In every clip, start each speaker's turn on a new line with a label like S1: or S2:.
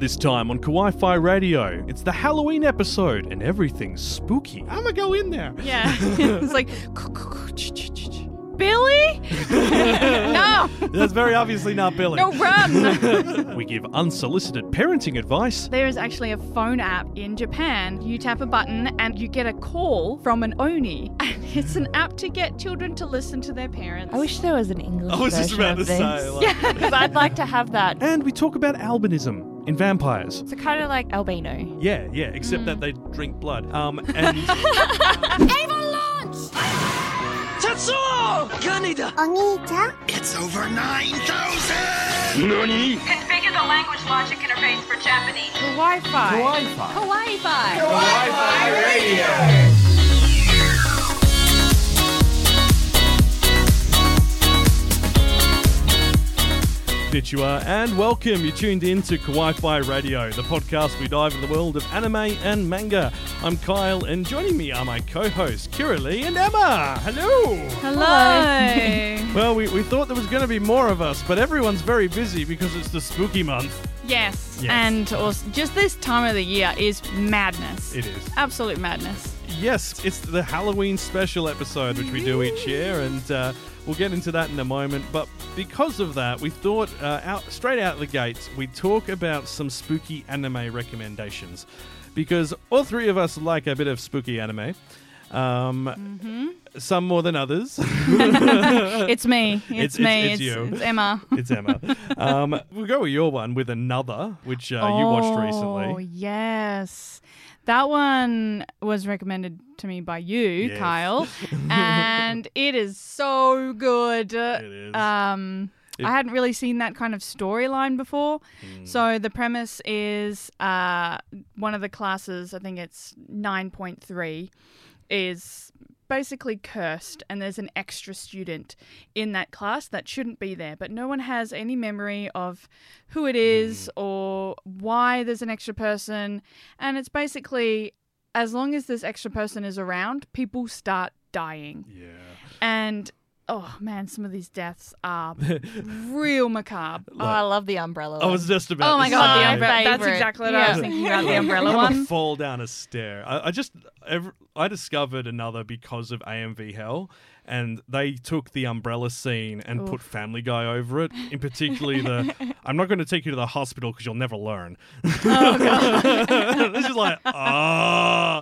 S1: This time on Kawaii Fi Radio, it's the Halloween episode and everything's spooky. I'm gonna go in there.
S2: Yeah. it's like, Billy? no,
S1: That's very obviously not Billy.
S2: no, run.
S1: We give unsolicited parenting advice.
S2: there is actually a phone app in Japan. You tap a button and you get a call from an Oni. And it's an app to get children to listen to their parents.
S3: I wish there was an English
S1: I was just
S3: version
S1: about to
S3: of this.
S1: say, like-
S3: because I'd like to have that.
S1: And we talk about albinism in vampires.
S3: So kind of like albino.
S1: Yeah, yeah, except that they drink blood. Um, and Avon Launch! Tatsu! Gunida! Ani tur!
S4: It's over 9,000!
S5: Configure the language logic interface for Japanese.
S3: Wi-Fi.
S2: Kawaii Fi.
S1: Konnichiwa, and welcome. You tuned in to Kawaii Fi Radio, the podcast we dive in the world of anime and manga. I'm Kyle, and joining me are my co-hosts Kira Lee and Emma. Hello.
S2: Hello.
S1: Well, we, we thought there was going to be more of us, but everyone's very busy because it's the spooky month.
S2: yes.
S1: Yes.
S2: And also, just this time of the year is madness.
S1: It is.
S2: Absolute madness.
S1: Yes, it's the Halloween special episode which we do each year, and uh, we'll get into that in a moment. But because of that, we thought uh, out straight out the gates we'd talk about some spooky anime recommendations, because all three of us like a bit of spooky anime. Um, Some more than others.
S2: It's me. It's,
S1: It's- it's-
S2: me.
S1: it's you.
S2: it's Emma.
S1: it's Emma. Um, we'll go with your one with another, which uh, you watched
S2: Oh,
S1: recently.
S2: yes. That one was recommended to me by you,
S1: Yes.
S2: Kyle, and it is so good.
S1: It is.
S2: Um,
S1: It-
S2: I hadn't really seen that kind of storyline before.
S1: Hmm.
S2: So the premise is uh, one of the classes, I think it's 9.3, is basically cursed, and there's an extra student in that class that shouldn't be there, but no one has any memory of who it is mm. or why there's an extra person. And it's basically as long as this extra person is around, people start dying.
S1: Yeah.
S2: And oh man, some of these deaths are real macabre.
S3: Oh, I love the umbrella.
S1: I was just about
S2: Oh
S1: to
S2: my god, the umbrella. That's exactly what I was thinking about the umbrella
S1: I'm
S2: one.
S1: fall down a stair. I, I just ev I discovered another because of AMV Hell, and they took the umbrella scene and put Family Guy over it. In particularly the, I'm not going to take you to the hospital because you'll never learn. Oh it's just like ah.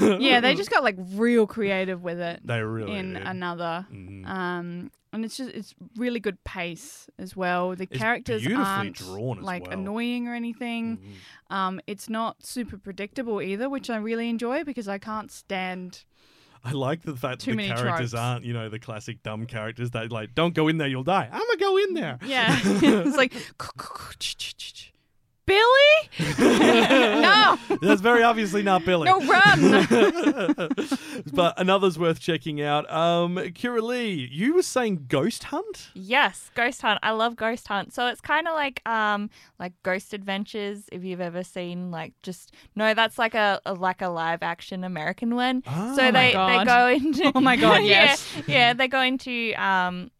S2: yeah, they just got like real creative with it
S1: they really
S2: in
S1: did.
S2: another.
S1: Mhm.
S2: Um, and it's just it's really good pace as well. The
S1: It's
S2: characters aren't
S1: drawn as
S2: like
S1: well. Mm-hmm.
S2: annoying or anything. Um, it's not super predictable either, which I really enjoy because I can't stand.
S1: I like the fact
S2: Too
S1: that the characters
S2: tropes.
S1: aren't, you know, the classic dumb characters that like don't go in there, you'll die. I'm gonna go in there.
S2: Yeah, it's like Billy. no,
S1: That's very obviously not Billy.
S2: no, run.
S1: but another's worth checking out. Um, Kira Lee, you were saying Ghost Hunt?
S3: Yes, Ghost Hunt. I love Ghost Hunt. So it's kind of like um like Ghost Adventures. If you've ever seen like just no, that's like a, a like a live action American one.
S1: Oh
S3: so
S1: my
S3: they
S2: God.
S3: they go into
S2: Oh my God,
S3: yeah,
S2: yes.
S3: yeah they go into um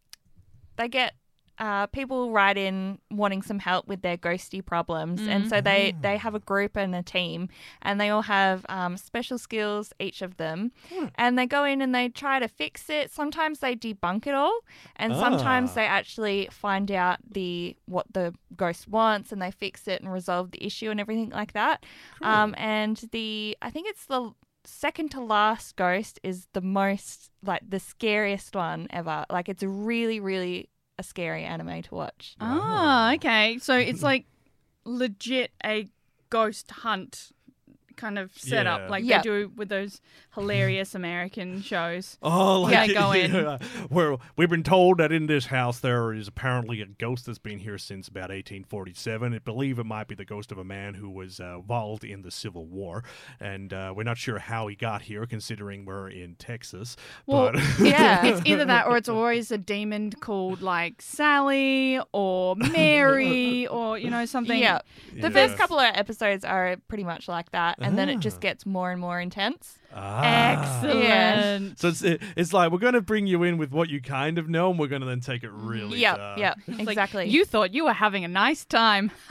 S3: they get uh, people write in wanting some help with their ghosty problems, and so they they have a group and a team, and they all have um, special skills, each of them, and they go in and they try to fix it. Sometimes they debunk it all, and sometimes
S1: Ah.
S3: they actually find out the what the ghost wants, and they fix it and resolve the issue and everything like that. Um, and the I think it's the second to last ghost is the most like the scariest one ever. Like it's really, really a scary anime to watch.
S2: Ah, okay. So it's like legit a ghost hunt kind of setup,
S1: Yeah.
S2: like
S3: Yeah.
S2: they do with those hilarious American shows.
S1: Oh, like
S2: Yeah, go in.
S1: yeah. Well, we've been told that in this house there is apparently a ghost that's been here since about 1847. I believe it might be the ghost of a man who was uh, involved in the Civil War, and uh, we're not sure how he got here, considering we're in Texas.
S2: Well,
S1: but
S3: Yeah.
S2: it's either that or it's always a demon called like Sally or Mary or you know something.
S3: Yeah. The
S1: Yeah.
S3: first couple of episodes are pretty much like that, and then it just mm. gets more and more intense.
S1: Ah.
S2: Excellent.
S1: So it's, it- it's like we're going to bring you in with what you kind of know, and we're going to then take it really
S3: Yep,
S1: dark.
S3: yep,
S2: It's like,
S3: exactly.
S2: you thought you were having a nice time.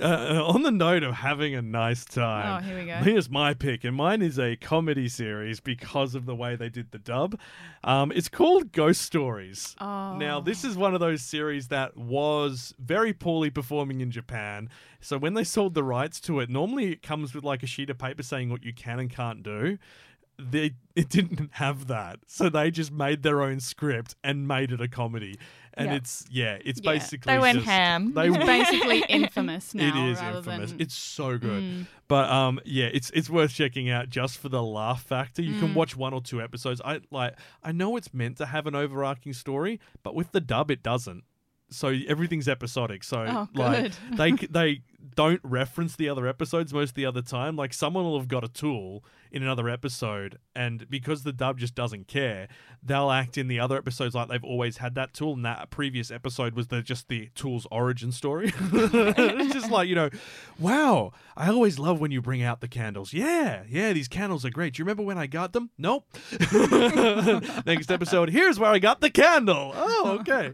S1: Uh, on the note of having a nice time,
S2: Oh, here we go.
S1: Here's my pick, and mine is a comedy series because of the way they did the dub. Um, it's called Ghost Stories.
S2: Oh.
S1: Now, this is one of those series that was very poorly performing in Japan. So when they sold the rights to it, normally it comes with like a sheet of paper saying what you can and can't do. They it didn't have that, so they just made their own script and made it a comedy. And
S3: Yeah.
S1: it's yeah, it's
S2: Yeah.
S1: basically
S3: They went
S1: just-
S3: ham.
S1: They
S2: It's basically infamous now.
S1: it is infamous.
S2: Than...
S1: It's so good.
S2: Mm.
S1: But um yeah, it's it's worth checking out just for the laugh factor. You
S2: Mm.
S1: can watch one or two episodes. I like I know it's meant to have an overarching story, but with the dub it doesn't. So everything's episodic. So
S2: Oh,
S1: like they they don't reference the other episodes most of the other time. Like someone will have got a tool in another episode and because the dub just doesn't care, they'll act in the other episodes like they've always had that tool and that previous episode was the just the tool's origin story. it's just like, you know, wow, I always love when you bring out the candles. Yeah, yeah, these candles are great. Do you remember when I got them? Nope. Next episode, here's where I got the candle. Oh, okay.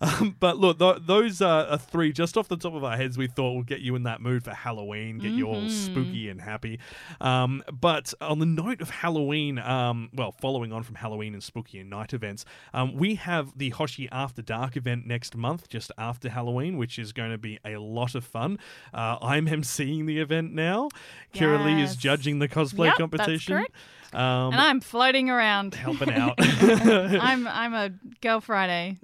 S1: Um, but look, th- those are three just off the top of our heads we thought will get you in that mood for Halloween, get you all spooky and happy. Um, but on the note of Halloween, um, well, following on from Halloween and spooky and night events, um, we have the Hoshi After Dark event next month, just after Halloween, which is going to be a lot of fun. Uh, I'm emceeing the event now. Kira Lee is judging the cosplay
S2: Yep, that's
S1: competition.
S2: correct.
S1: Um,
S2: and I'm floating around.
S1: helping out.
S2: I'm I'm a girl Friday.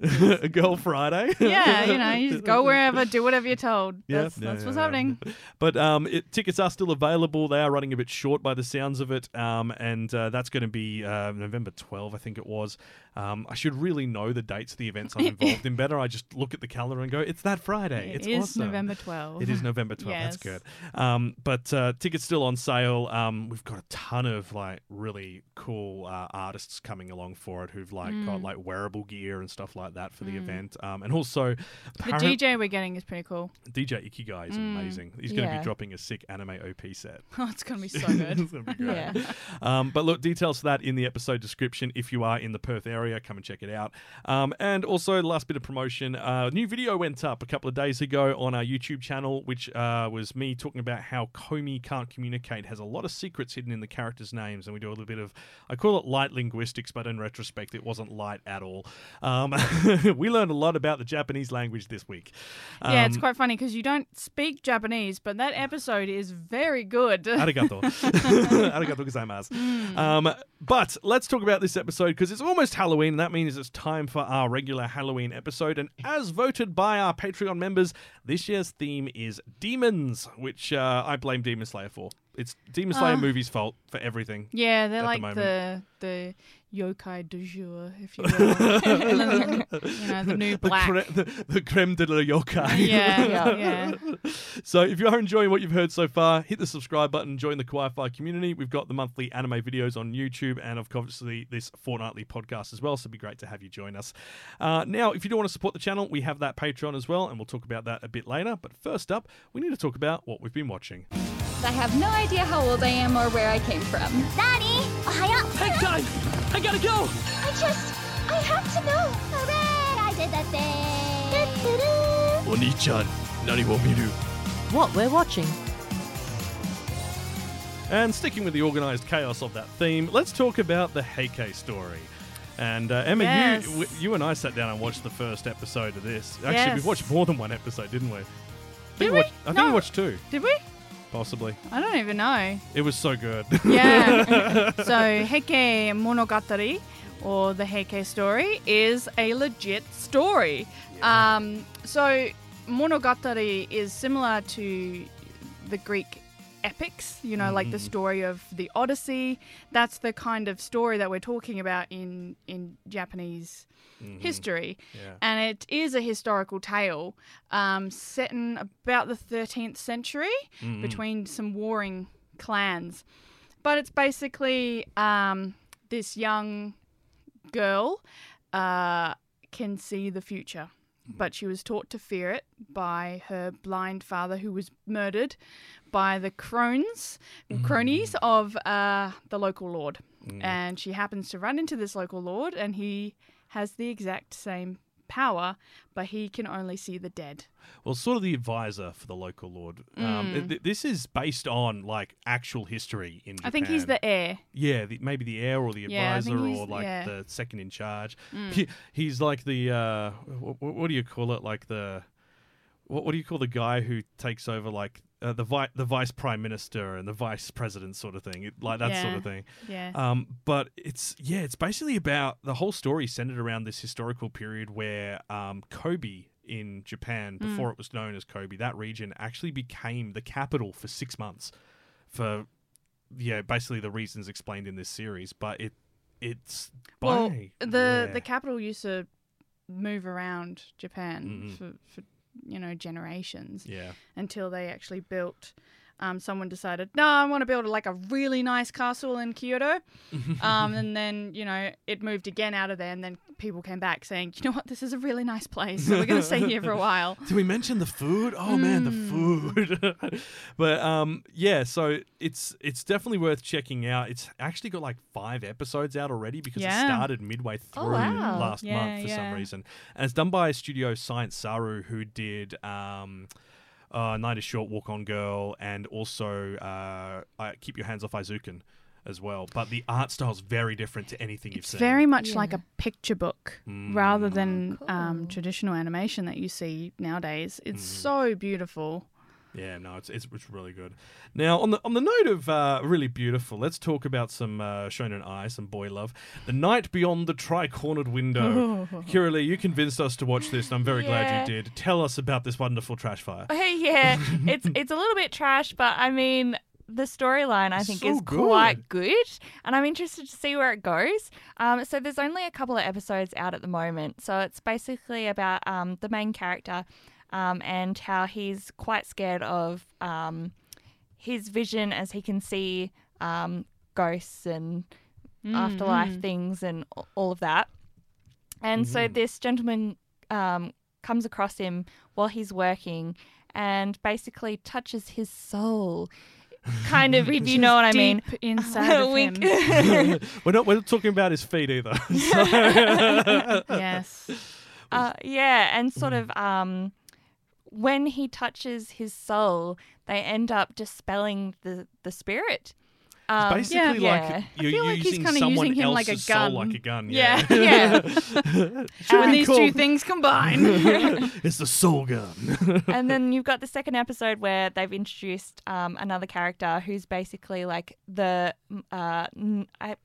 S1: Girl Friday.
S2: Yeah, you know, you just go wherever, do whatever you're told.
S1: Yeah,
S2: That's,
S1: yeah,
S2: that's
S1: yeah,
S2: what's happening.
S1: But um, it, tickets are still available. They are running a bit short by the sounds of it, um, and uh, that's going to be uh, November 12, I think it was. Um, I should really know the dates of the events I'm involved in better. I just look at the calendar and go, "It's that Friday.
S2: It
S1: it's
S2: is
S1: awesome."
S2: November 12.
S1: It is November 12th. That's good. Um, but uh, tickets still on sale. Um, we've got a ton of like really cool uh, artists coming along for it who've like
S2: Mm.
S1: got like wearable gear and stuff like that for the event. Um, and also
S2: The DJ we're getting is pretty cool.
S1: DJ Ikigai is
S2: Mm.
S1: amazing. He's going to
S3: Yeah.
S1: be dropping a sick anime OP set.
S2: Oh, it's going to be so good.
S1: It's gonna be great.
S3: Yeah.
S1: Um, but look, details for that in the episode description. If you are in the Perth area, come and check it out. Um, and also, the last bit of promotion: uh, new video went up a couple of days ago on our YouTube channel, which uh, was me talking about how Komi can't communicate, has a lot of secrets hidden in the characters' names, and we do a little bit of I call it light linguistics, but in retrospect, it wasn't light at all. Um, we learned a lot about the Japanese language this week.
S2: yeah, it's
S1: Um,
S2: quite funny because you don't speak Japanese, but that episode is very good.
S1: Arigato. Arigato gozaimasu.
S2: Hmm.
S1: Um, but let's talk about this episode because it's almost Halloween, and that means it's time for our regular Halloween episode. And as voted by our Patreon members, this year's theme is demons, which uh, I blame Demon Slayer for. It's Demon Slayer
S2: Ah.
S1: movie's fault for everything.
S2: Yeah, they're
S1: the
S2: like
S1: moment.
S2: the the yokai du jour, if you will. you know, the new black.
S1: The, cre- the, the creme de la yokai.
S2: yeah,
S3: Yeah.
S2: yeah.
S1: So if you are enjoying what you've heard so far, hit the subscribe button, join the Kawaii community. We've got the monthly anime videos on YouTube and of course this fortnightly podcast as well, so it'd be great to have you join us. Uh, now, if you do want to support the channel, we have that Patreon as well, and we'll talk about that a bit later. But first up, we need to talk about what we've been watching.
S6: I have no idea how old I am or where I came from.
S7: Daddy, ohio.
S8: Hang time! I gotta go!
S7: I just, I have to know. Hooray, I did the thing.
S1: Oni-chan, nani wo miru?
S8: What we're watching.
S1: And sticking with the organised chaos of that theme, let's talk about the Heike story. And uh, Emma,
S2: Yes.
S1: you, w- you and I sat down and watched the first episode of this. Actually, we watched more than one episode, didn't we? I think
S2: Did
S1: we?
S2: we?
S1: Watched, I think
S2: No.
S1: we watched two,
S2: Did we?
S1: Possibly.
S2: I don't even know.
S1: It was so good.
S2: Yeah. so Heike Monogatari, or the Heike story, is a legit story. Um, so Monogatari is similar to the Greek epics, you know, like the story of the Odyssey. That's the kind of story that we're talking about in in Japanese history.
S1: Yeah.
S2: And it is a historical tale um, set in about the 13th century between some warring clans. But it's basically um, this young girl uh, can see the future. but she was taught to fear it by her blind father, who was murdered by the crones, cronies of uh, the local lord. And she happens to run into this local lord, and he has the exact same power, but he can only see the dead.
S1: Well, sort of the advisor for the local lord. Um, th- this is based on like actual history in Japan.
S2: Mm. I think he's the heir.
S1: Yeah, the, maybe the heir or the advisor
S2: he's-
S1: or like
S2: yeah. Mm.
S1: the second in charge. He, he's like the uh, what, what do you call it? Like the what, what do you call the guy who takes over like uh, the vi- the vice prime minister and the vice president sort of thing, it, like that sort of thing.
S2: Yeah.
S1: Um, but it's yeah, it's basically about the whole story centered around this historical period where um, Kobe in Japan,
S2: Mm.
S1: before it was known as Kobe, that region actually became the capital for six months, for yeah, basically the reasons explained in this series. But it it's
S2: well,
S1: by-
S2: the
S1: yeah.
S2: the capital used to move around Japan
S1: Mhm.
S2: for, for you know generations
S1: yeah.
S2: until they actually built. Um, someone decided, no, I want to build like a really nice castle in Kyoto, um, and then you know it moved again out of there, and then people came back saying, you know what, this is a really nice place, so we're going to stay here for a while.
S1: Did we mention the food? Oh man, the
S2: Mm.
S1: food. but um, yeah, so it's it's definitely worth checking out. It's actually got like five episodes out already because it started midway through
S3: Oh, wow.
S1: last
S2: Yeah,
S1: month for some reason, and it's done by Studio Science Saru, who did um. Uh, Night is Short, Walk On Girl, and also uh, Keep Your Hands Off Eizouken as well. But the art style's very different to anything you've
S2: It's
S1: seen.
S2: very much like a picture book
S1: Mm.
S2: rather than
S3: cool.
S2: um, traditional animation that you see nowadays. It's
S1: Mm.
S2: so beautiful.
S1: Yeah, no, it's, it's it's really good. Now, on the on the note of uh, really beautiful, let's talk about some uh, Shonen Ai, some boy love. The Night Beyond the Tri-Cornered Window. Kira Lee, you convinced us to watch this, and I'm very glad you did. Tell us about this wonderful trash fire.
S3: Hey, yeah, it's it's a little bit trash, but I mean the storyline I think
S1: So
S3: is quite good, and I'm interested to see where it goes. Um, so there's only a couple of episodes out at the moment, so it's basically about um, the main character um, and how he's quite scared of um, his vision as he can see um, ghosts and afterlife things and all of that. And so this gentleman um, comes across him while he's working and basically touches his soul. Kind of, if you know what I mean.
S2: Inside of him.
S1: we're not we're not talking about his feet either.
S2: yes.
S3: Uh, yeah, and sort of um, when he touches his soul, they end up dispelling the, the spirit. Um,
S1: Basically,
S2: yeah.
S1: like
S3: Yeah.
S1: you're
S2: feel like he's
S1: using
S2: kinda
S1: someone
S2: using him like a
S1: else's soul
S2: gun.
S1: like a gun.
S2: Yeah.
S1: Yeah,
S3: Yeah.
S2: when these
S1: cool.
S2: two things combine.
S1: it's the soul gun.
S3: and then you've got the second episode where they've introduced um, another character who's basically like the uh, n- I,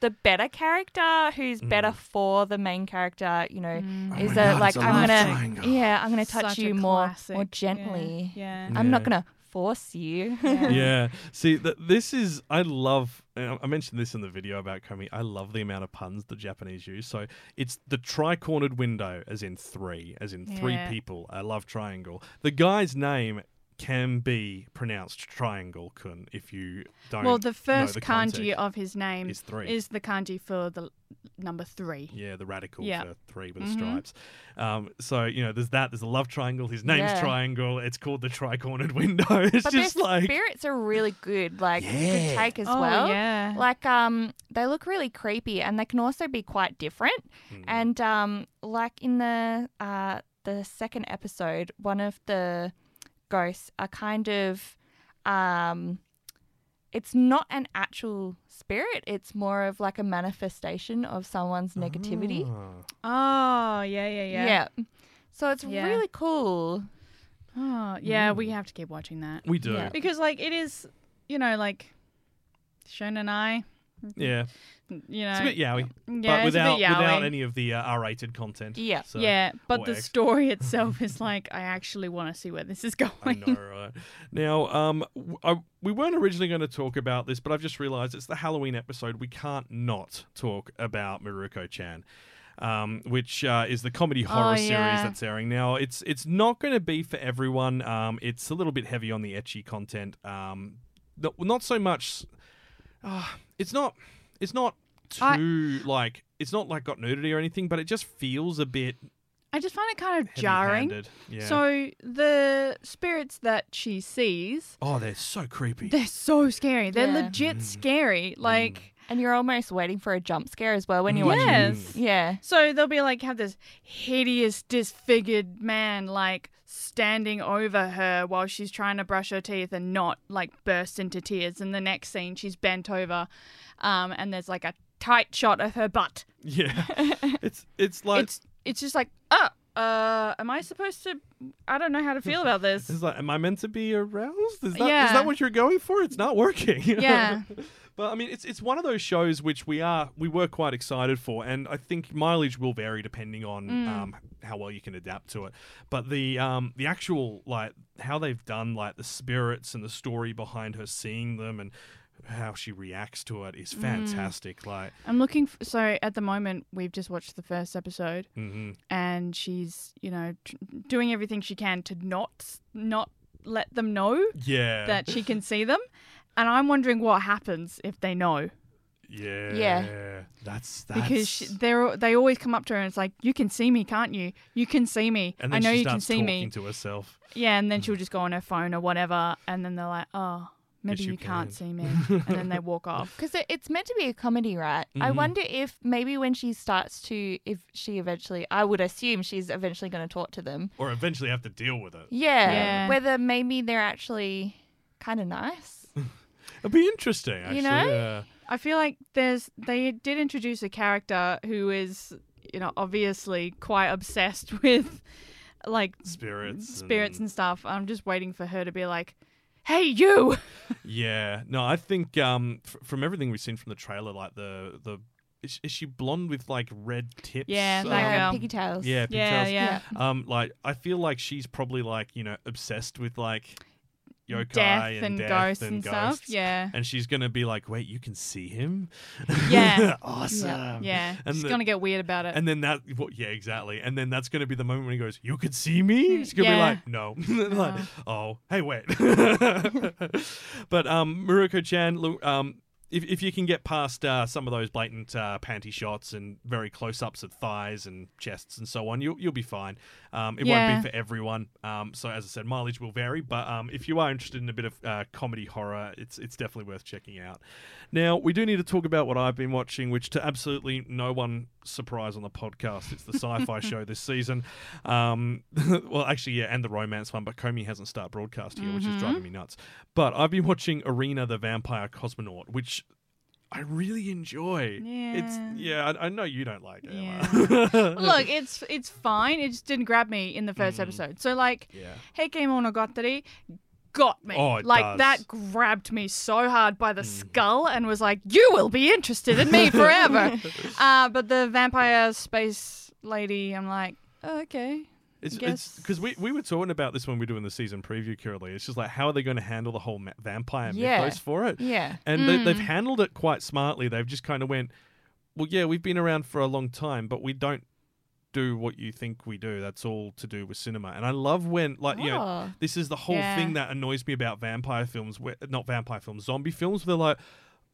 S3: the better character who's mm. better for the main character. You know, mm. is oh
S1: my
S3: that
S1: God,
S3: like
S1: it's a
S3: I'm gonna
S1: triangle.
S3: yeah I'm gonna touch
S2: Such
S3: you more
S2: classic.
S3: more gently.
S2: Yeah.
S3: I'm not gonna force you.
S1: yeah. See, th- this is I love. Uh, I mentioned this in the video about Komi. I love the amount of puns the Japanese use. So it's the tri-cornered window, as in three, as in three people. I love triangle. The guy's name can be pronounced triangle kun if you don't.
S2: Well, the first
S1: the
S2: kanji of his name
S1: is three.
S2: is the kanji for the number three.
S1: Yeah, the radical
S2: Yeah.
S1: for three with the
S2: Mhm.
S1: stripes. Um, so you know, there's that. There's a love triangle. His name's
S3: Yeah.
S1: Triangle. It's called the tri-cornered window. It's
S3: but
S1: just
S3: their
S1: like
S3: spirits are really good, like
S1: Yeah.
S3: good take as
S2: oh,
S3: well.
S2: yeah.
S3: Like um, they look really creepy, and they can also be quite different.
S1: Mm.
S3: And um, like in the uh the second episode, one of the ghosts are kind of um, it's not an actual spirit. It's more of like a manifestation of someone's negativity.
S1: Ah.
S2: oh, yeah, yeah, yeah.
S3: Yeah so it's
S2: Yeah.
S3: really cool.
S2: Oh, yeah, we have to keep watching that.
S1: we do.
S3: Yeah.
S2: Because, like, it is, you know, like, Shonen Ai,
S1: Yeah.
S2: You know.
S1: It's a bit yaoi,
S2: yeah,
S1: but
S2: it's a
S1: without
S2: bit yaoi.
S1: without any of the uh, R-rated content.
S3: Yeah.
S1: So,
S2: yeah, but
S1: or
S2: the
S1: X.
S2: story itself is like, I actually want to see where this is going.
S1: I know, right? Now, um, w- I- we weren't originally going to talk about this, but I've just realised it's the Halloween episode. We can't not talk about Mieruko Chan, Um, which uh, is the comedy horror
S2: Oh,
S1: series
S2: yeah.
S1: that's airing now. It's it's not going to be for everyone. Um, it's a little bit heavy on the ecchi content. Um, not, not so much. Uh, it's not. It's not too
S2: I-
S1: like. It's not like got nudity or anything, but it just feels a bit.
S2: I I just find it kind of jarring.
S1: Heavy-handed. Yeah.
S2: So the spirits that she sees,
S1: oh, they're so creepy.
S2: they're so scary. They're
S3: Yeah.
S2: legit
S1: Mm.
S2: scary. Like
S3: And you're almost waiting for a jump scare as well when you're watching.
S2: yes.
S3: Yeah.
S2: So they'll be like have this hideous disfigured man like standing over her while she's trying to brush her teeth and not like burst into tears. And the next scene she's bent over, um, and there's like a tight shot of her butt.
S1: Yeah. it's it's like
S2: it's it's just like oh uh am i supposed to i don't know how to feel about this
S1: It's like, am I meant to be aroused? Is that, is
S2: Yeah.
S1: that what you're going for? It's not working.
S2: Yeah.
S1: but I mean, it's it's one of those shows which we are we were quite excited for, and I think mileage will vary depending on
S2: Mm.
S1: um, how well you can adapt to it. But the um, the actual like how they've done like the spirits and the story behind her seeing them and how she reacts to it
S2: Mm.
S1: fantastic. Like,
S2: i'm looking f- so at the moment we've just watched the first episode
S1: mhm.
S2: and she's you know tr- doing everything she can to not not let them know
S1: yeah,
S2: that she can see them and i'm wondering what happens if they know
S1: yeah,
S3: Yeah.
S1: That's that's
S2: because she, they're they always come up to her and it's like you can see me can't you you can see me
S1: and
S2: i
S1: then
S2: know you can see
S1: talking
S2: me
S1: to herself.
S2: Yeah, and then she'll just go on her phone or whatever, and then they're like, "Oh, maybe
S1: Yes, you
S2: you, can't see me," and then they walk off.
S3: Because it, it's meant to be a comedy, right? I
S1: Mhm.
S3: wonder if maybe when she starts to, if she eventually, I would assume she's eventually going to talk to them.
S1: or eventually have to deal with it.
S3: Yeah.
S2: Yeah.
S3: Whether maybe they're actually kind of nice.
S1: It'd be interesting, actually.
S3: You know?
S1: yeah.
S2: I feel like there's they did introduce a character who is, you know, obviously quite obsessed with like
S1: spirits,
S2: spirits
S1: and,
S2: and stuff. I'm just waiting for her to be like, "Hey, you!"
S1: yeah. No, I think um, f- from everything we've seen from the trailer, like the the is, is she blonde with like red tips?
S2: Yeah,
S1: Um,
S2: that
S3: yeah,
S2: girl.
S3: piggy tails.
S1: Yeah,
S2: Yeah,
S1: pigtails.
S2: yeah.
S1: Um, like I feel like she's probably like you know obsessed with like yokai
S2: death
S1: and,
S2: and,
S1: death
S2: ghosts
S1: and,
S2: and stuff.
S1: ghosts.
S2: Yeah,
S1: And she's gonna be like, wait, you can see him?
S2: Yeah.
S1: awesome.
S2: yeah.
S1: And
S2: She's
S1: the-
S2: gonna get weird about it.
S1: And then that, well, yeah, exactly. And then that's going to be the moment when he goes, "You could see me." She's going to
S2: Yeah.
S1: be like, "No," like, "Oh, hey, wait." but um, Mieruko Chan, look, um, if if you can get past uh, some of those blatant uh, panty shots and very close ups of thighs and chests and so on, you'll you'll be fine. Um, it
S2: Yeah.
S1: won't be for everyone. Um, so as I said, mileage will vary. But um, if you are interested in a bit of uh, comedy horror, it's it's definitely worth checking out. Now we do need to talk about what I've been watching, which to absolutely no one surprise on the podcast, it's the sci-fi show this season. Um, well, actually, yeah, and the romance one, but Komi hasn't started broadcasting yet, which is driving me nuts. But I've been watching Irina the Vampire Cosmonaut, which I really enjoy. It's
S2: Yeah.
S1: yeah, I, I know you don't like it.
S2: Yeah. Look, it's it's fine. It just didn't grab me in the first episode. So like,
S1: yeah.
S2: Heike Monogatari got me.
S1: Oh, it
S2: like
S1: does. Mm.
S2: that grabbed me so hard by the skull and was like, "You will be interested in me forever." uh, but the vampire space lady, I'm like, oh, okay.
S1: It's because we, we were talking about this when we were doing the season preview, Curly. It's just like how are they going to handle the whole ma- vampire
S3: Yeah.
S1: mythos for it?
S3: Yeah.
S1: And they,
S2: Mm.
S1: they've handled it quite smartly. They've just kind of went, well, yeah, we've been around for a long time, but we don't do what you think we do. That's all to do with cinema. And I love when, like, you know,
S3: Oh.
S1: this is the whole
S2: Yeah.
S1: thing that annoys me about vampire films, where, not vampire films, zombie films. Where they're like,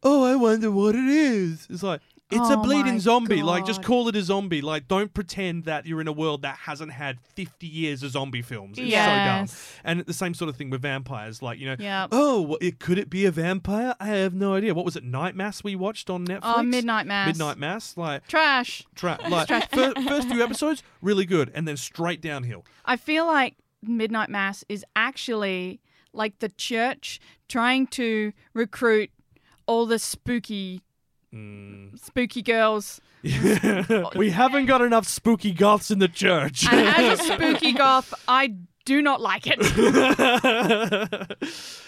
S1: oh, I wonder what it is. It's like, it's a
S2: Oh
S1: bleeding
S2: my
S1: zombie. Like, just call it a zombie. Like, don't pretend that you're in a world that hasn't had 50 years of zombie films. It's so dumb. And the same sort of thing with vampires. Like, you know,
S2: Yep.
S1: oh, well, it, could it be a vampire? I have no idea. What was it, Night Mass we watched on Netflix?
S2: Oh, Midnight Mass.
S1: Midnight Mass. Like,
S2: Trash.
S1: tra- like fir- first few episodes, really good. And then straight downhill.
S2: I feel like Midnight Mass is actually like the church trying to recruit all the spooky
S1: Mm.
S2: spooky girls.
S1: we haven't got enough spooky goths in the church.
S2: And as a spooky goth, I do not like it.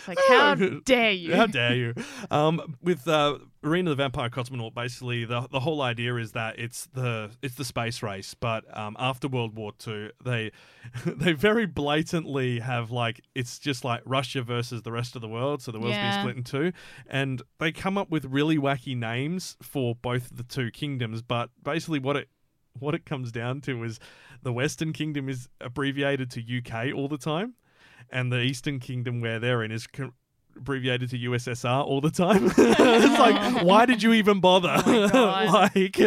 S2: like, how dare you?
S1: How dare you? Um, with uh, Irina of the Vampire Cosmonaut, basically the the whole idea is that it's the it's the space race, but um, after World War II, they they very blatantly have like it's just like Russia versus the rest of the world, so the world's
S2: Yeah.
S1: been split in two, and they come up with really wacky names for both the two kingdoms, but basically what it what it comes down to is the Western Kingdom is abbreviated to UK all the time, and the Eastern Kingdom where they're in is abbreviated to USSR all the time. it's like, why did you even bother?
S2: Oh
S1: like,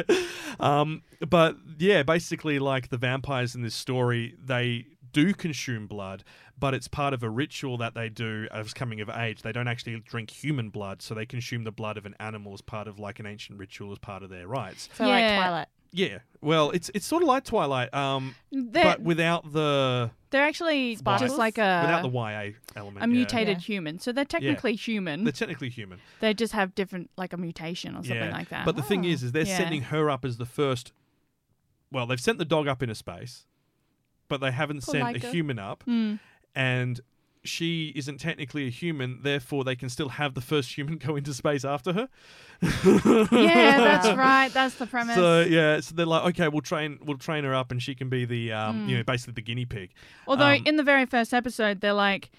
S1: Um, but yeah, basically, like the vampires in this story, they do consume blood, but it's part of a ritual that they do as coming of age. They don't actually drink human blood, so they consume the blood of an animal as part of like an ancient ritual as part of their rites.
S3: So like Twilight.
S1: Yeah, well, it's it's sort of like Twilight, um,
S2: They're,
S1: but without the
S2: they're actually
S3: Sparkles?
S2: just like a
S1: without the YA element.
S2: a
S1: yeah.
S2: mutated
S3: Yeah.
S2: human. So they're technically human.
S1: They're technically human.
S2: they just have different, like a mutation or something
S1: yeah,
S2: like that.
S1: But the thing is, is they're
S2: Yeah.
S1: sending her up as the first. Well, they've sent the dog up into space, but they haven't
S2: Poor
S1: sent a
S2: Laika.
S1: human up,
S2: Mm.
S1: and she isn't technically a human. Therefore, they can still have the first human go into space after her.
S2: yeah, that's right. That's the premise.
S1: So yeah, so they're like, okay, we'll train, we'll train her up, and she can be the, um, you know, basically the guinea pig.
S2: Although
S1: um,
S2: in the very first episode, they're like,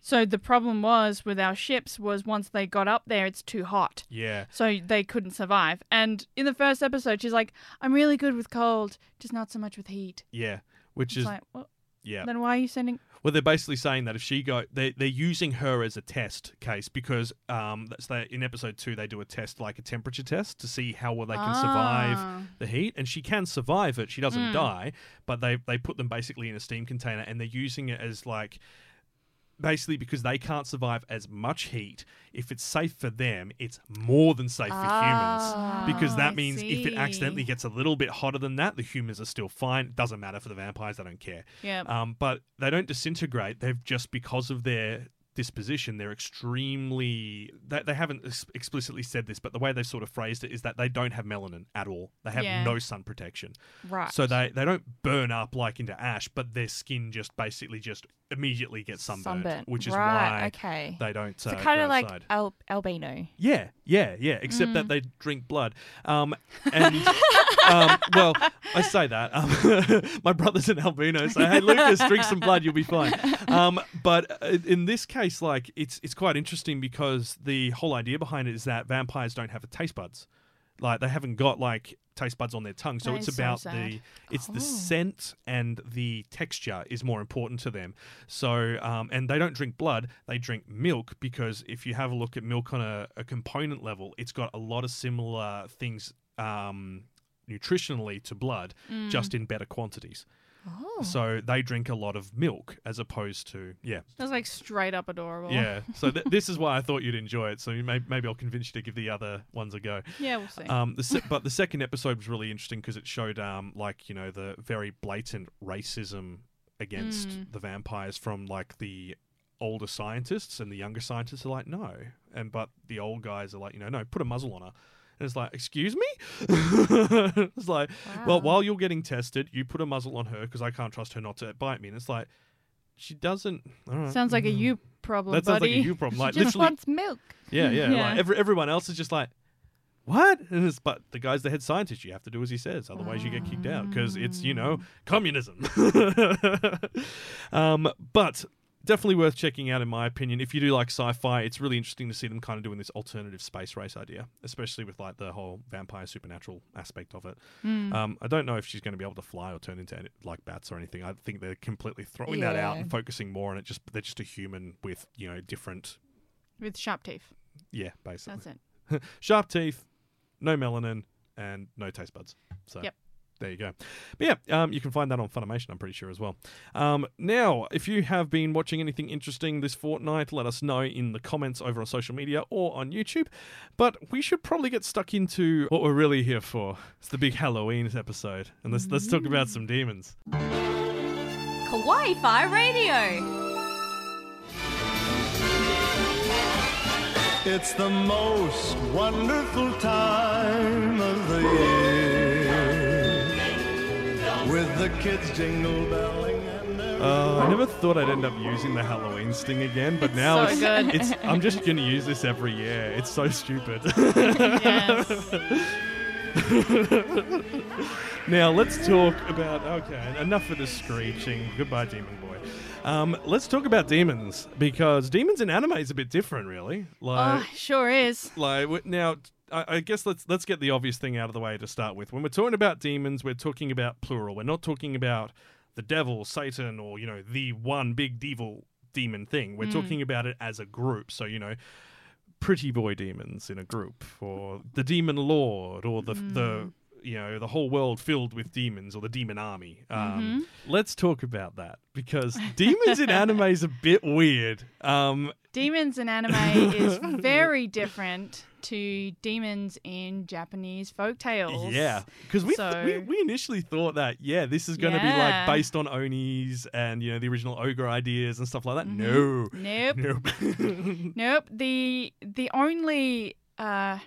S2: so the problem was with our ships was once they got up there, it's too hot.
S1: Yeah,
S2: So they couldn't survive. And in the first episode, she's like, I'm really good with cold, just not so much with heat.
S1: yeah, which
S2: It's
S1: is
S2: like, well,
S1: yeah.
S2: then why are you sending.
S1: Well, they're basically saying that if she go, they they're using her as a test case because um, that's they, in episode two they do a test like a temperature test to see how well they can survive
S2: Ah.
S1: the heat, and she can survive it. She doesn't die, but they they put them basically in a steam container and they're using it as like basically because they can't survive as much heat. If it's safe for them, it's more than safe for humans because
S2: Oh,
S1: that
S2: I
S1: means if it accidentally gets a little bit hotter than that, the humans are still fine. It doesn't matter for the vampires; they don't care.
S2: Yeah.
S1: Um, but they don't disintegrate. They've just because of their disposition, they're extremely. They, they haven't ex- explicitly said this, but the way they've sort of phrased it is that they don't have melanin at all. They have
S2: Yeah.
S1: no sun protection,
S3: Right.
S1: so they they don't burn up like into ash, but their skin just basically just immediately gets sunburned,
S3: Sunburnt.
S1: which is
S3: right,
S1: why
S3: okay.
S1: they don't.
S3: so
S1: uh,
S3: kind
S1: go
S3: of like
S1: outside.
S3: al- albino.
S1: Yeah, yeah, yeah. Except
S2: Mm.
S1: that they drink blood. Um, and um, well, I say that. Um, my brother's an albino, so hey, Lucas, drink some blood, you'll be fine. Um, but uh, in this case, like it's it's quite interesting because the whole idea behind it is that vampires don't have taste buds. Like they haven't got like taste buds on their tongue, so
S2: That
S1: it's
S2: is so
S1: about the it's
S3: Oh.
S1: the scent and the texture is more important to them. So um, and they don't drink blood; they drink milk because if you have a look at milk on a, a component level, it's got a lot of similar things um, nutritionally to blood,
S2: Mm.
S1: just in better quantities.
S3: Oh.
S1: So they drink a lot of milk as opposed to yeah
S2: That's like straight up adorable.
S1: yeah. So th- this is why I thought you'd enjoy it. So you may- maybe I'll convince you to give the other ones a go.
S2: Yeah, we'll see.
S1: Um, the se- but the second episode was really interesting because it showed um like you know the very blatant racism against
S2: Mm.
S1: the vampires from like the older scientists and the younger scientists are like no and but the old guys are like you know no put a muzzle on her and it's like excuse me it's like well while you're getting tested you put a muzzle on her because i can't trust her not to bite me and it's like she doesn't right.
S2: Sounds like a you problem,
S1: that sounds
S2: buddy.
S1: like a you problem like
S3: She just
S1: literally
S3: wants milk.
S1: yeah, yeah.
S2: Yeah.
S1: Like every, everyone else is just like, what? And it's, but the guy's the head scientist. You have to do as he says, otherwise you get kicked out because it's you know communism. um, but definitely worth checking out in my opinion. If you do like sci-fi, it's really interesting to see them kind of doing this alternative space race idea, especially with like the whole vampire supernatural aspect of it.
S2: Mm.
S1: Um, I don't know if she's going to be able to fly or turn into like bats or anything. I think they're completely throwing that out and focusing more on it. Just they're just a human with you know different.
S2: With sharp teeth.
S1: Yeah, basically
S2: That's it.
S1: sharp teeth, no melanin, and no taste buds. So
S2: Yep.
S1: There you go. But yeah, um, you can find that on Funimation, I'm pretty sure as well. Um, now, if you have been watching anything interesting this fortnight, let us know in the comments over on social media or on YouTube. But we should probably get stuck into what we're really here for. It's the big Halloween episode, and let's let's talk about some demons.
S9: Kawaii Fi Radio.
S10: It's the most wonderful time of the year. With the kids jingle belling and
S1: Uh, I never thought I'd end up using the Halloween sting again, but now
S2: so
S1: it's,
S2: good.
S1: it's I'm just going to use this every year. It's so stupid.
S2: yes.
S1: now let's talk about okay enough of the screeching goodbye demon boy um, let's talk about demons because demons in anime is a bit different really like
S2: Oh, sure is.
S1: like w- now I, guess let's let's get the obvious thing out of the way to start with when we're talking about demons we're talking about plural we're not talking about the devil satan or you know the one big devil demon thing we're
S2: Mm.
S1: talking about it as a group so you know pretty boy demons in a group or the demon lord or the the you know the whole world filled with demons or the demon army. Um,
S2: Mm-hmm.
S1: Let's talk about that because demons in anime is a bit weird. Um,
S2: Demons in anime is very different to demons in Japanese folk tales.
S1: Yeah, because we,
S2: So-
S1: we we initially thought that yeah, this is going to be like based on Onis and you know the original ogre ideas and stuff like that.
S2: Mm-hmm.
S1: No,
S2: Nope.
S1: nope.
S2: Nope. The the only uh,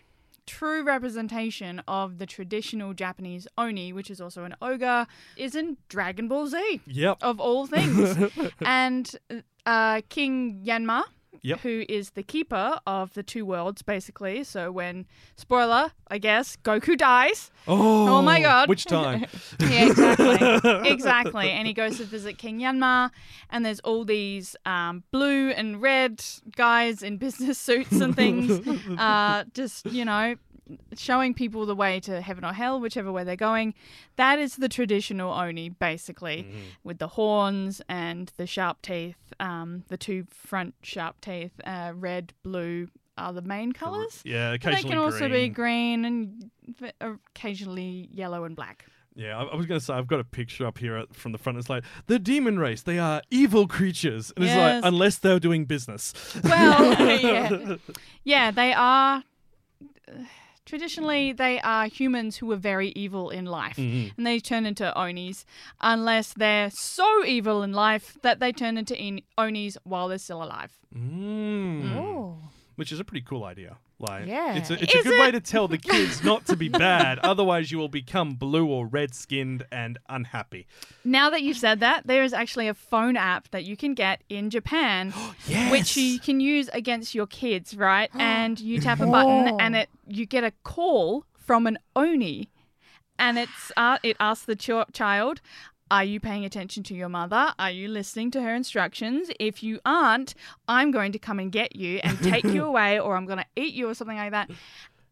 S2: true representation of the traditional Japanese oni, which is also an ogre, is in Dragon Ball Z,
S1: yep.
S2: of all things. and uh, King Yemma,
S1: Yep.
S2: who is the keeper of the two worlds, basically. So when spoiler, I guess Goku dies.
S1: Oh,
S2: Oh my God.
S1: Which time?
S2: Yeah, exactly. exactly. And he goes to visit King Yemma, and there's all these um, blue and red guys in business suits and things, uh, just, you know, showing people the way to heaven or hell, whichever way they're going. That is the traditional Oni, basically, with the horns and the sharp teeth, um, the two front sharp teeth, uh, red, blue. Are the main colours?
S1: Yeah,
S2: But they
S1: occasionally
S2: can also be
S1: green.
S2: and occasionally yellow and black.
S1: Yeah, I, I was going to say I've got a picture up here at- from the front. It's like the demon race. They are evil creatures, and it's like unless they're doing business.
S2: Well, yeah. yeah, they are. Traditionally, they are humans who are very evil in life,
S1: Mhm.
S2: and they turn into onis unless they're so evil in life that they turn into in- onis while they're still alive.
S1: Mm.
S3: Oh.
S1: Which is a pretty cool idea. Like,
S3: Yeah.
S1: it's a, it's a good way to tell the kids not to be bad. Otherwise, you will become blue or red skinned and unhappy.
S2: Now that you've said that, there is actually a phone app that you can get in Japan, which you can use against your kids, right? and you tap a button, and it you get a call from an oni, and it's uh, it asks the ch- child. Are you paying attention to your mother? Are you listening to her instructions? If you aren't, I'm going to come and get you and take you away, or I'm going to eat you, or something like that.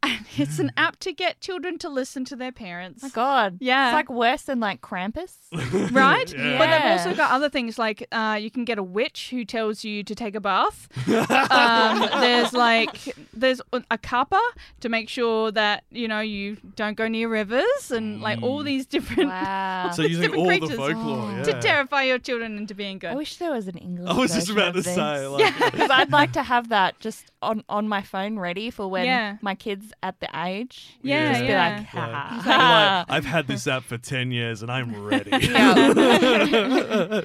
S2: And it's an app to get children to listen to their parents.
S3: My God.
S2: Yeah.
S3: It's like worse than like Krampus.
S2: right?
S1: Yeah.
S2: But they've also got other things like uh, you can get a witch who tells you to take a bath. um, there's like there's a kappa to make sure that you know you don't go near rivers and like all these different
S3: Wow.
S1: So
S2: these
S1: using
S2: different
S1: all the
S2: creatures
S1: folklore, yeah.
S2: to terrify your children into being good.
S3: I
S2: good.
S3: wish there was an English.
S1: I was just about to
S3: of
S1: say, like,
S3: because I'd like to have that just on on my phone ready for when
S2: Yeah.
S3: my kids at the age.
S2: Yeah,
S3: just be
S2: yeah.
S3: like, ha, ha,
S1: Like. I've had this app for 10 years and I'm ready.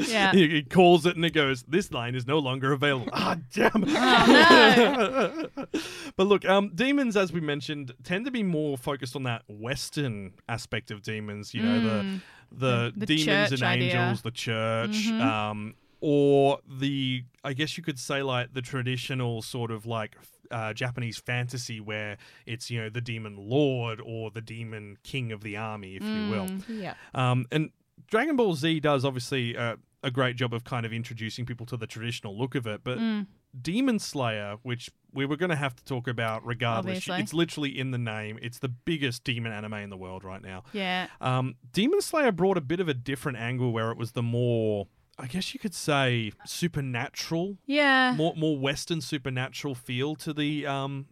S2: Yeah.
S1: he, he calls it and it goes, This line is no longer available. Ah, damn it.
S2: Oh,
S1: but look, um, demons, as we mentioned, tend to be more focused on that Western aspect of demons, you know, the, the,
S2: Mm. The- the
S1: demons and
S2: idea.
S1: angels, the church,
S2: Mhm.
S1: um, or the, I guess you could say, like the traditional sort of like uh, Japanese fantasy where it's, you know, the demon lord or the demon king of the army, if you will.
S2: Mm.
S3: yeah.
S1: Um, and Dragon Ball Z does obviously uh, a great job of kind of introducing people to the traditional look of it, but
S2: Mm.
S1: Demon Slayer, which we were going to have to talk about regardless,
S2: Obviously.
S1: it's literally in the name. It's the biggest demon anime in the world right now.
S2: Yeah.
S1: Um, demon Slayer brought a bit of a different angle where it was the more, I guess you could say, supernatural,
S2: Yeah.
S1: more more Western supernatural feel to the um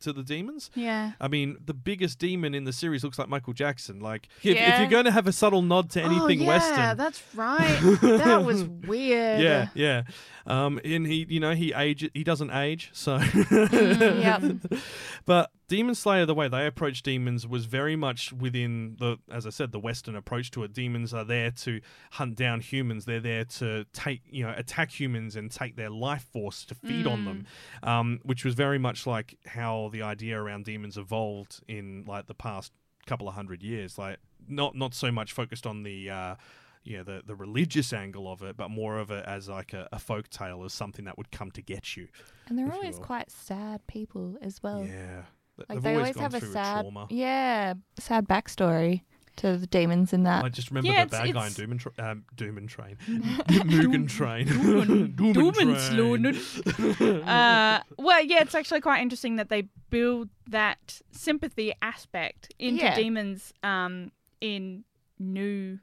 S1: to the demons.
S2: Yeah.
S1: I mean, the biggest demon in the series looks like Michael Jackson. Like, if, if you're going to have a subtle nod to anything
S2: oh, yeah,
S1: Western,
S2: that's right. that was weird.
S1: yeah, yeah. Um, and he, you know, he age, he doesn't age, so.
S3: Yep.
S1: But Demon Slayer, the way they approach demons was very much within the, as I said, the Western approach to it. Demons are there to hunt down humans. They're there to take, you know, attack humans and take their life force to feed on them, um, which was very much like how the idea around demons evolved in like the past couple of hundred years. Like not not so much focused on the. Uh, yeah, the, the religious angle of it, but more of it as like a, a folk tale, as something that would come to get you.
S3: And they're always quite sad people as well.
S1: yeah,
S3: Like
S1: they've
S3: they
S1: always
S3: always
S1: gone
S3: have a
S1: through
S3: sad,
S1: trauma.
S3: yeah, sad backstory to the demons in that.
S1: I just remember
S2: Yeah,
S1: the
S2: it's-
S1: bad guy in Doom and, tra- um, Doom and Train. Mugen Train. Doom
S2: Doom uh, well, yeah, it's actually quite interesting that they build that sympathy aspect into
S3: Yeah.
S2: demons um, in new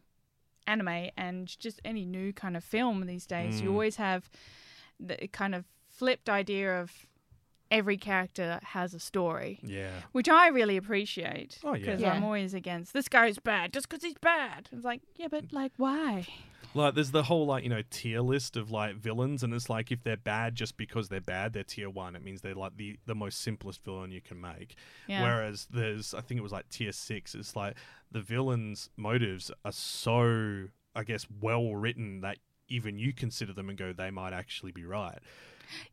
S2: anime and just any new kind of film these days. You
S1: Mm.
S2: always have the kind of flipped idea of every character has a story.
S1: Yeah.
S2: Which I really appreciate.
S1: Oh, yeah.
S2: Because
S3: Yeah.
S2: I'm always against this guy's bad just because he's bad. It's like, yeah, but like, why?
S1: Like, there's the whole like you know tier list of like villains, and it's like if they're bad just because they're bad, they're tier one. It means they're like the the most simplest villain you can make.
S2: Yeah.
S1: Whereas there's, I think it was like tier six. It's like the villains' motives are so, I guess, well written that even you consider them and go, they might actually be right.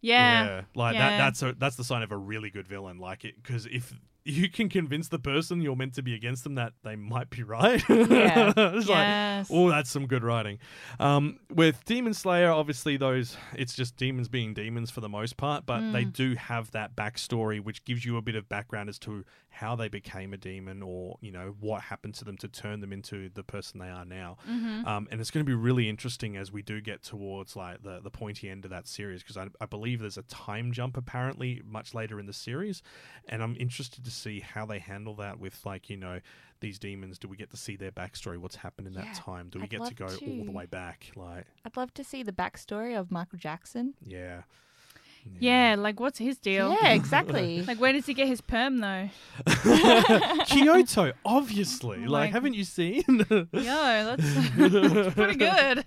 S2: Yeah.
S1: like
S2: Yeah.
S1: that. That's a that's the sign of a really good villain. Like it, because if you can convince the person you're meant to be against them that they might be right.
S3: Yeah.
S1: it's like,
S2: Yes.
S1: oh, that's some good writing. Um, with Demon Slayer, obviously those it's just demons being demons for the most part, but they
S2: Mm.
S1: do have that backstory which gives you a bit of background as to how they became a demon or you know what happened to them to turn them into the person they are now.
S2: Mm-hmm.
S1: Um, and it's going to be really interesting as we do get towards like the, the pointy end of that series because I, I believe there's a time jump apparently much later in the series, and I'm interested to see how they handle that with like you know these demons. Do we get to see their backstory? What's happened in
S3: Yeah,
S1: that time? Do we
S3: I'd
S1: get to
S3: love
S1: go all the way back? Like
S3: I'd love to see the backstory of Michael Jackson.
S1: yeah,
S2: Yeah, like, what's his deal?
S3: Yeah, exactly.
S2: Like, where does he get his perm, though?
S1: Kyoto, obviously.
S2: Oh
S1: like, haven't you seen?
S2: Yo, that's, that's pretty good.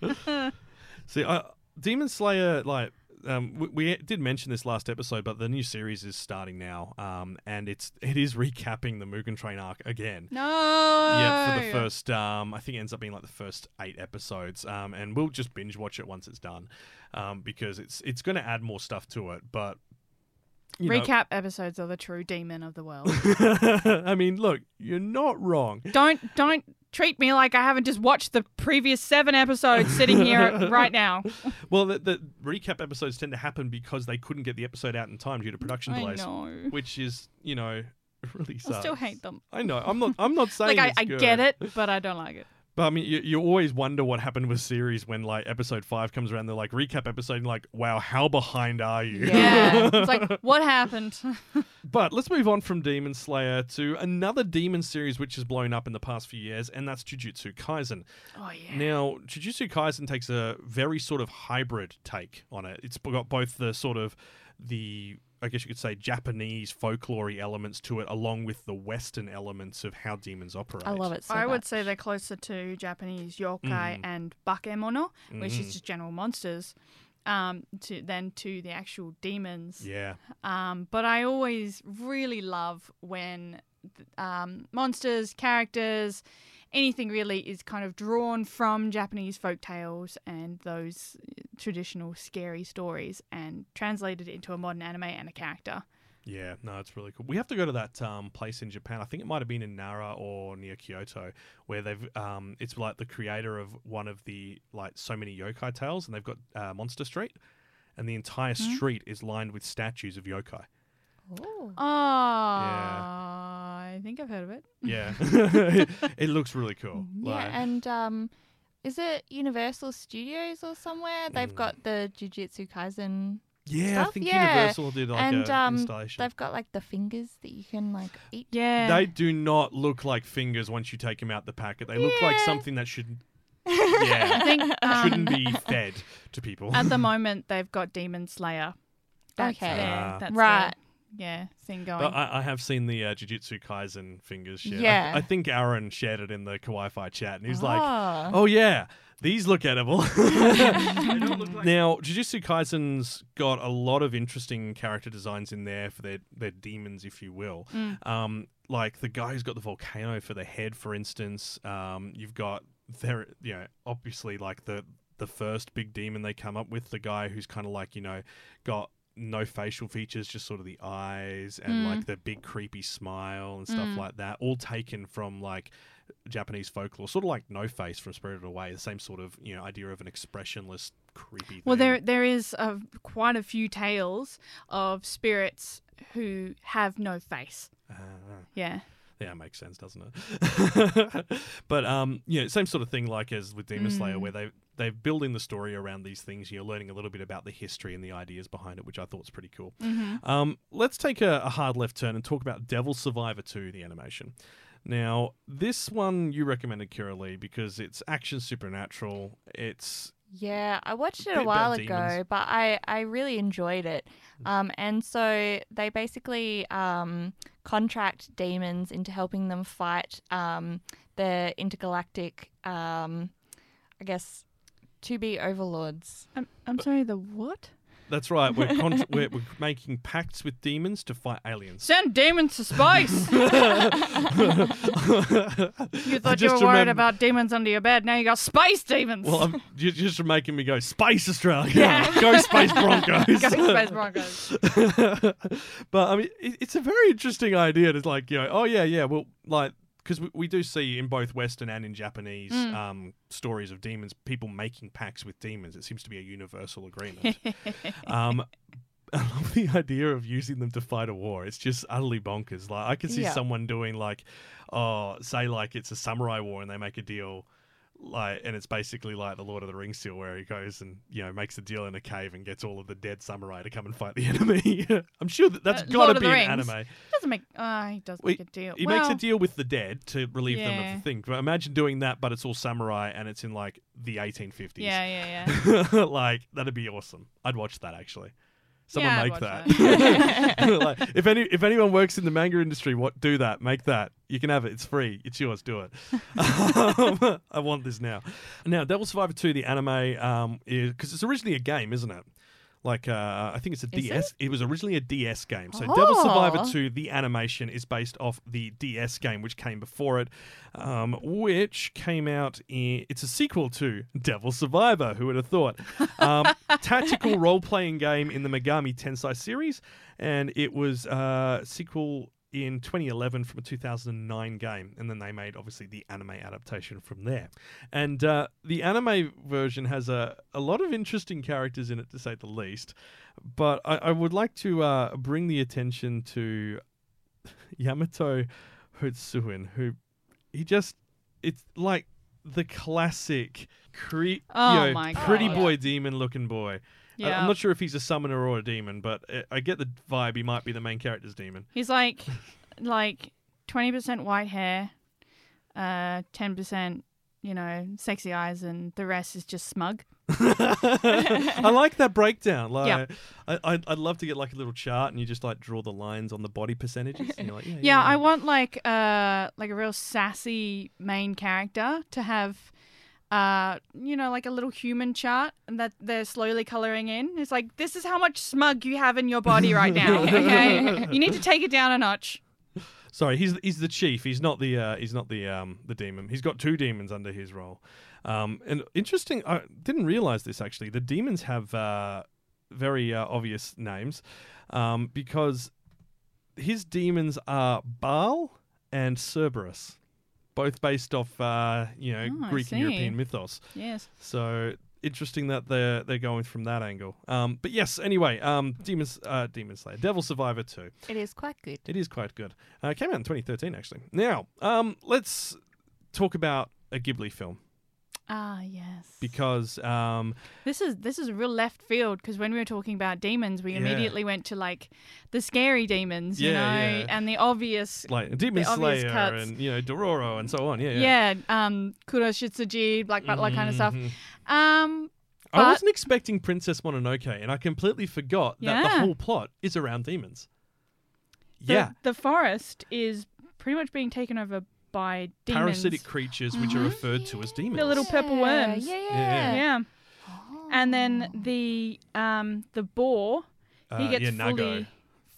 S1: See, uh, Demon Slayer, like, um, we, we did mention this last episode, but the new series is starting now, um, and it's it is recapping the Mugen Train arc again.
S2: no.
S1: Yeah, for the first, um, I think it ends up being like the first eight episodes, um, and we'll just binge watch it once it's done, um, because it's it's going to add more stuff to it. But you know-
S2: Recap episodes are the true demon of the world.
S1: I mean, look, you're not wrong.
S2: don't don't treat me like I haven't just watched the previous seven episodes sitting here right now.
S1: Well, the, the recap episodes tend to happen because they couldn't get the episode out in time due to production
S2: I
S1: delays,
S2: know.
S1: which is, you know, really sucks.
S2: I still hate them.
S1: I know. I'm not. I'm not saying
S2: Like I, I get it, but I don't like it.
S1: But I mean, you, you always wonder what happened with series when like episode five comes around. They're like recap episode, and like, wow, how behind are you?
S2: Yeah, it's like what happened?
S1: But let's move on from Demon Slayer to another demon series which has blown up in the past few years, and that's Jujutsu Kaisen.
S2: Oh yeah.
S1: Now, Jujutsu Kaisen takes a very sort of hybrid take on it. It's got both the sort of the I guess you could say Japanese folklore elements to it, along with the Western elements of how demons operate.
S3: I love it so
S2: I would say they're closer to Japanese yokai
S1: Mm.
S2: and bakemono, which
S1: Mhm.
S2: is just general monsters, um, to than to the actual demons.
S1: Yeah.
S2: Um, but I always really love when um, monsters, characters, anything really is kind of drawn from Japanese folk tales and those traditional scary stories and translated into a modern anime and a character.
S1: Yeah, no, it's really cool. We have to go to that um, place in Japan. I think it might have been in Nara or near Kyoto, where they've um, it's like the creator of one of the like so many yokai tales, and they've got uh, Monster Street, and the entire
S2: Hmm?
S1: street is lined with statues of yokai.
S3: Ooh.
S2: Oh, I think I've heard of it.
S1: Yeah, it looks really cool.
S3: Yeah,
S1: Like-
S3: and um, is it Universal Studios or somewhere? They've
S1: Mm.
S3: got the Jujutsu Kaisen.
S1: yeah, I think
S3: Yeah.
S1: Universal did like
S3: and
S1: a
S3: um,
S1: installation.
S3: they've got like the fingers that you can like eat.
S2: Yeah.
S1: They do not look like fingers once you take them out the packet. They look like something that should
S2: I
S1: yeah
S2: think
S1: shouldn't
S2: um,
S1: be fed to people.
S2: at the moment they've got Demon Slayer. That's
S3: Okay.
S2: their,
S1: Ah.
S2: that's
S3: Right.
S2: Their, yeah, thing going.
S1: But I, I have seen the uh, Jujutsu Kaisen fingers shared. I-
S3: Yeah.
S1: I, think Aaron shared it in the Kawaii Fi chat, and he's like,
S3: Ah.
S1: "Oh yeah, these look edible." now, Jujutsu Kaisen's got a lot of interesting character designs in there for their their demons, if you will.
S2: Mm.
S1: Um, like the guy who's got the volcano for the head, for instance. Um, you've got there, you know, obviously like the the first big demon they come up with, the guy who's kind of like you know got no facial features, just sort of the eyes and
S2: Mm.
S1: like the big creepy smile and stuff
S2: Mm.
S1: like that, all taken from like Japanese folklore, sort of like No Face from Spirited Away, the same sort of you know idea of an expressionless, creepy.
S2: Well,
S1: thing.
S2: there there is uh, quite a few tales of spirits who have no face.
S1: Ah.
S2: Yeah.
S1: Yeah, it makes sense, doesn't it? but um, yeah, same sort of thing like as with Demon Slayer,
S2: Mm.
S1: where they they're building the story around these things. You're learning a little bit about the history and the ideas behind it, which I thought was pretty cool.
S2: Mm-hmm.
S1: Um, let's take a, a hard left turn and talk about Devil Survivor 2, the animation. Now, this one you recommended, Kira Lee, because it's action supernatural. It's
S3: Yeah, I watched it
S1: Bit
S3: a
S1: about
S3: while
S1: demons.
S3: ago, but I, I really enjoyed it. Um, and so they basically um, contract demons into helping them fight um, the intergalactic, um, I guess, to be overlords.
S2: I'm, I'm sorry, the what?
S1: That's right. We're, con- we're we're making pacts with demons to fight aliens.
S2: Send demons to space. you thought you were worried
S1: remember-
S2: about demons under your bed. Now you got space demons.
S1: Well, I'm, you're just making me go Space Australia.
S2: Yeah.
S1: go Space Broncos.
S2: Go Space Broncos.
S1: but I mean, it, it's a very interesting idea to like, you know, oh yeah, yeah, well, like because we, we do see in both Western and in Japanese
S2: Mm.
S1: um, stories of demons, people making pacts with demons. It seems to be a universal agreement. um, I love the idea of using them to fight a war. It's just utterly bonkers. Like I can see
S3: Yeah.
S1: someone doing like, oh, say like it's a samurai war and they make a deal. Like and it's basically like the Lord of the Rings deal where he goes and you know makes a deal in a cave and gets all of the dead samurai to come and fight the enemy. I'm sure that that's
S2: Uh,
S1: got to be an
S2: Rings.
S1: anime.
S2: Doesn't make. Uh, he does
S1: Well,
S2: make a deal.
S1: He
S2: well,
S1: makes a deal with the dead to relieve them of the thing. But imagine doing that, but it's all samurai and it's in like the 1850s.
S2: Yeah, yeah, yeah.
S1: like that'd be awesome. I'd watch that actually. Someone
S2: Yeah,
S1: make
S2: watch
S1: that. like, if any if anyone works in the manga industry, what do that? Make that. You can have it. It's free. It's yours. Do it. Um, I want this now. Now, Devil Survivor Two, the anime, um, is because it's originally a game, isn't it? Like uh, I think it's a
S3: Is
S1: DS. It? was originally a DS game. So Devil Survivor
S3: Oh.
S1: 2, the animation is based off the DS game, which came before it, um, which came out in. It's a sequel to Devil Survivor. Who would have thought? Um, tactical role playing game in the Megami Tensei series, and it was uh, sequel in 2011 from a 2009 game, and then they made obviously the anime adaptation from there. And uh, the anime version has a, a lot of interesting characters in it, to say the least. But I, I would like to uh, bring the attention to Yamato Hotsuin, who he just it's like the classic cre-
S2: Oh
S1: you know, pretty boy demon looking boy. I-
S2: Yeah.
S1: I'm not sure if he's a summoner or a demon, but I get the vibe he might be the main character's demon.
S2: He's like, like twenty percent white hair, uh, ten percent, you know, sexy eyes, and the rest is just smug.
S1: I like that breakdown. Like,
S2: Yeah.
S1: I, I'd, I'd love to get like a little chart and you just like draw the lines on the body percentages. Like, yeah, yeah,
S2: Yeah, I want like uh like a real sassy main character to have uh you know like a little human chart and that they're slowly coloring in. It's like this is how much smug you have in your body right now. Okay, you need to take it down a notch.
S1: Sorry, he's he's the chief. He's not the uh, he's not the um the demon. He's got two demons under his role. Um, and interesting, I didn't realize this actually. The demons have uh, very uh, obvious names um, because his demons are Baal and Cerberus, both based off uh, you know
S2: Oh,
S1: Greek and. European mythos.
S2: Yes.
S1: So interesting that they're they're going from that angle. Um, but yes, anyway, um, Demons uh, Demon Slayer, Devil Survivor two.
S3: It is quite good.
S1: It is quite good. Uh, it came out in 2013 actually. Now, um, let's talk about a Ghibli film
S2: Ah, yes.
S1: because um,
S2: This is this is a real left field because when we were talking about demons, we
S1: Yeah.
S2: immediately went to like the scary demons, you
S1: Yeah,
S2: know,
S1: yeah.
S2: and the obvious
S1: like Demon
S2: the
S1: Slayer and you know Dororo and so on. Yeah, yeah.
S2: yeah, um, Kuroshitsuji, Black Butler kind of stuff.
S1: Mhm.
S2: Um,
S1: I wasn't expecting Princess Mononoke, and I completely forgot that the whole plot is around demons.
S2: the,
S1: yeah,
S2: the forest is pretty much being taken over by demons.
S1: parasitic creatures which are referred to as demons.
S2: The little purple worms.
S3: Yeah,
S1: Yeah.
S3: yeah.
S2: Yeah. And then the um the boar, he
S1: Uh,
S2: gets
S1: yeah, Nago.
S2: fully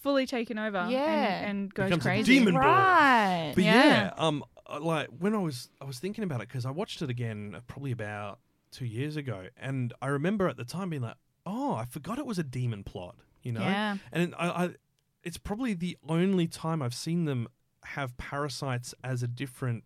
S2: fully taken over
S3: Yeah.
S2: and, and goes
S1: Becomes a
S2: crazy.
S1: demon boar.
S3: Right.
S1: But yeah,
S2: Yeah.
S1: um, uh, like when I was I was thinking about it because I watched it again uh, probably about two years ago, and I remember at the time being like, "Oh, I forgot it was a demon plot," you know.
S2: Yeah.
S1: And I, I, it's probably the only time I've seen them have parasites as a different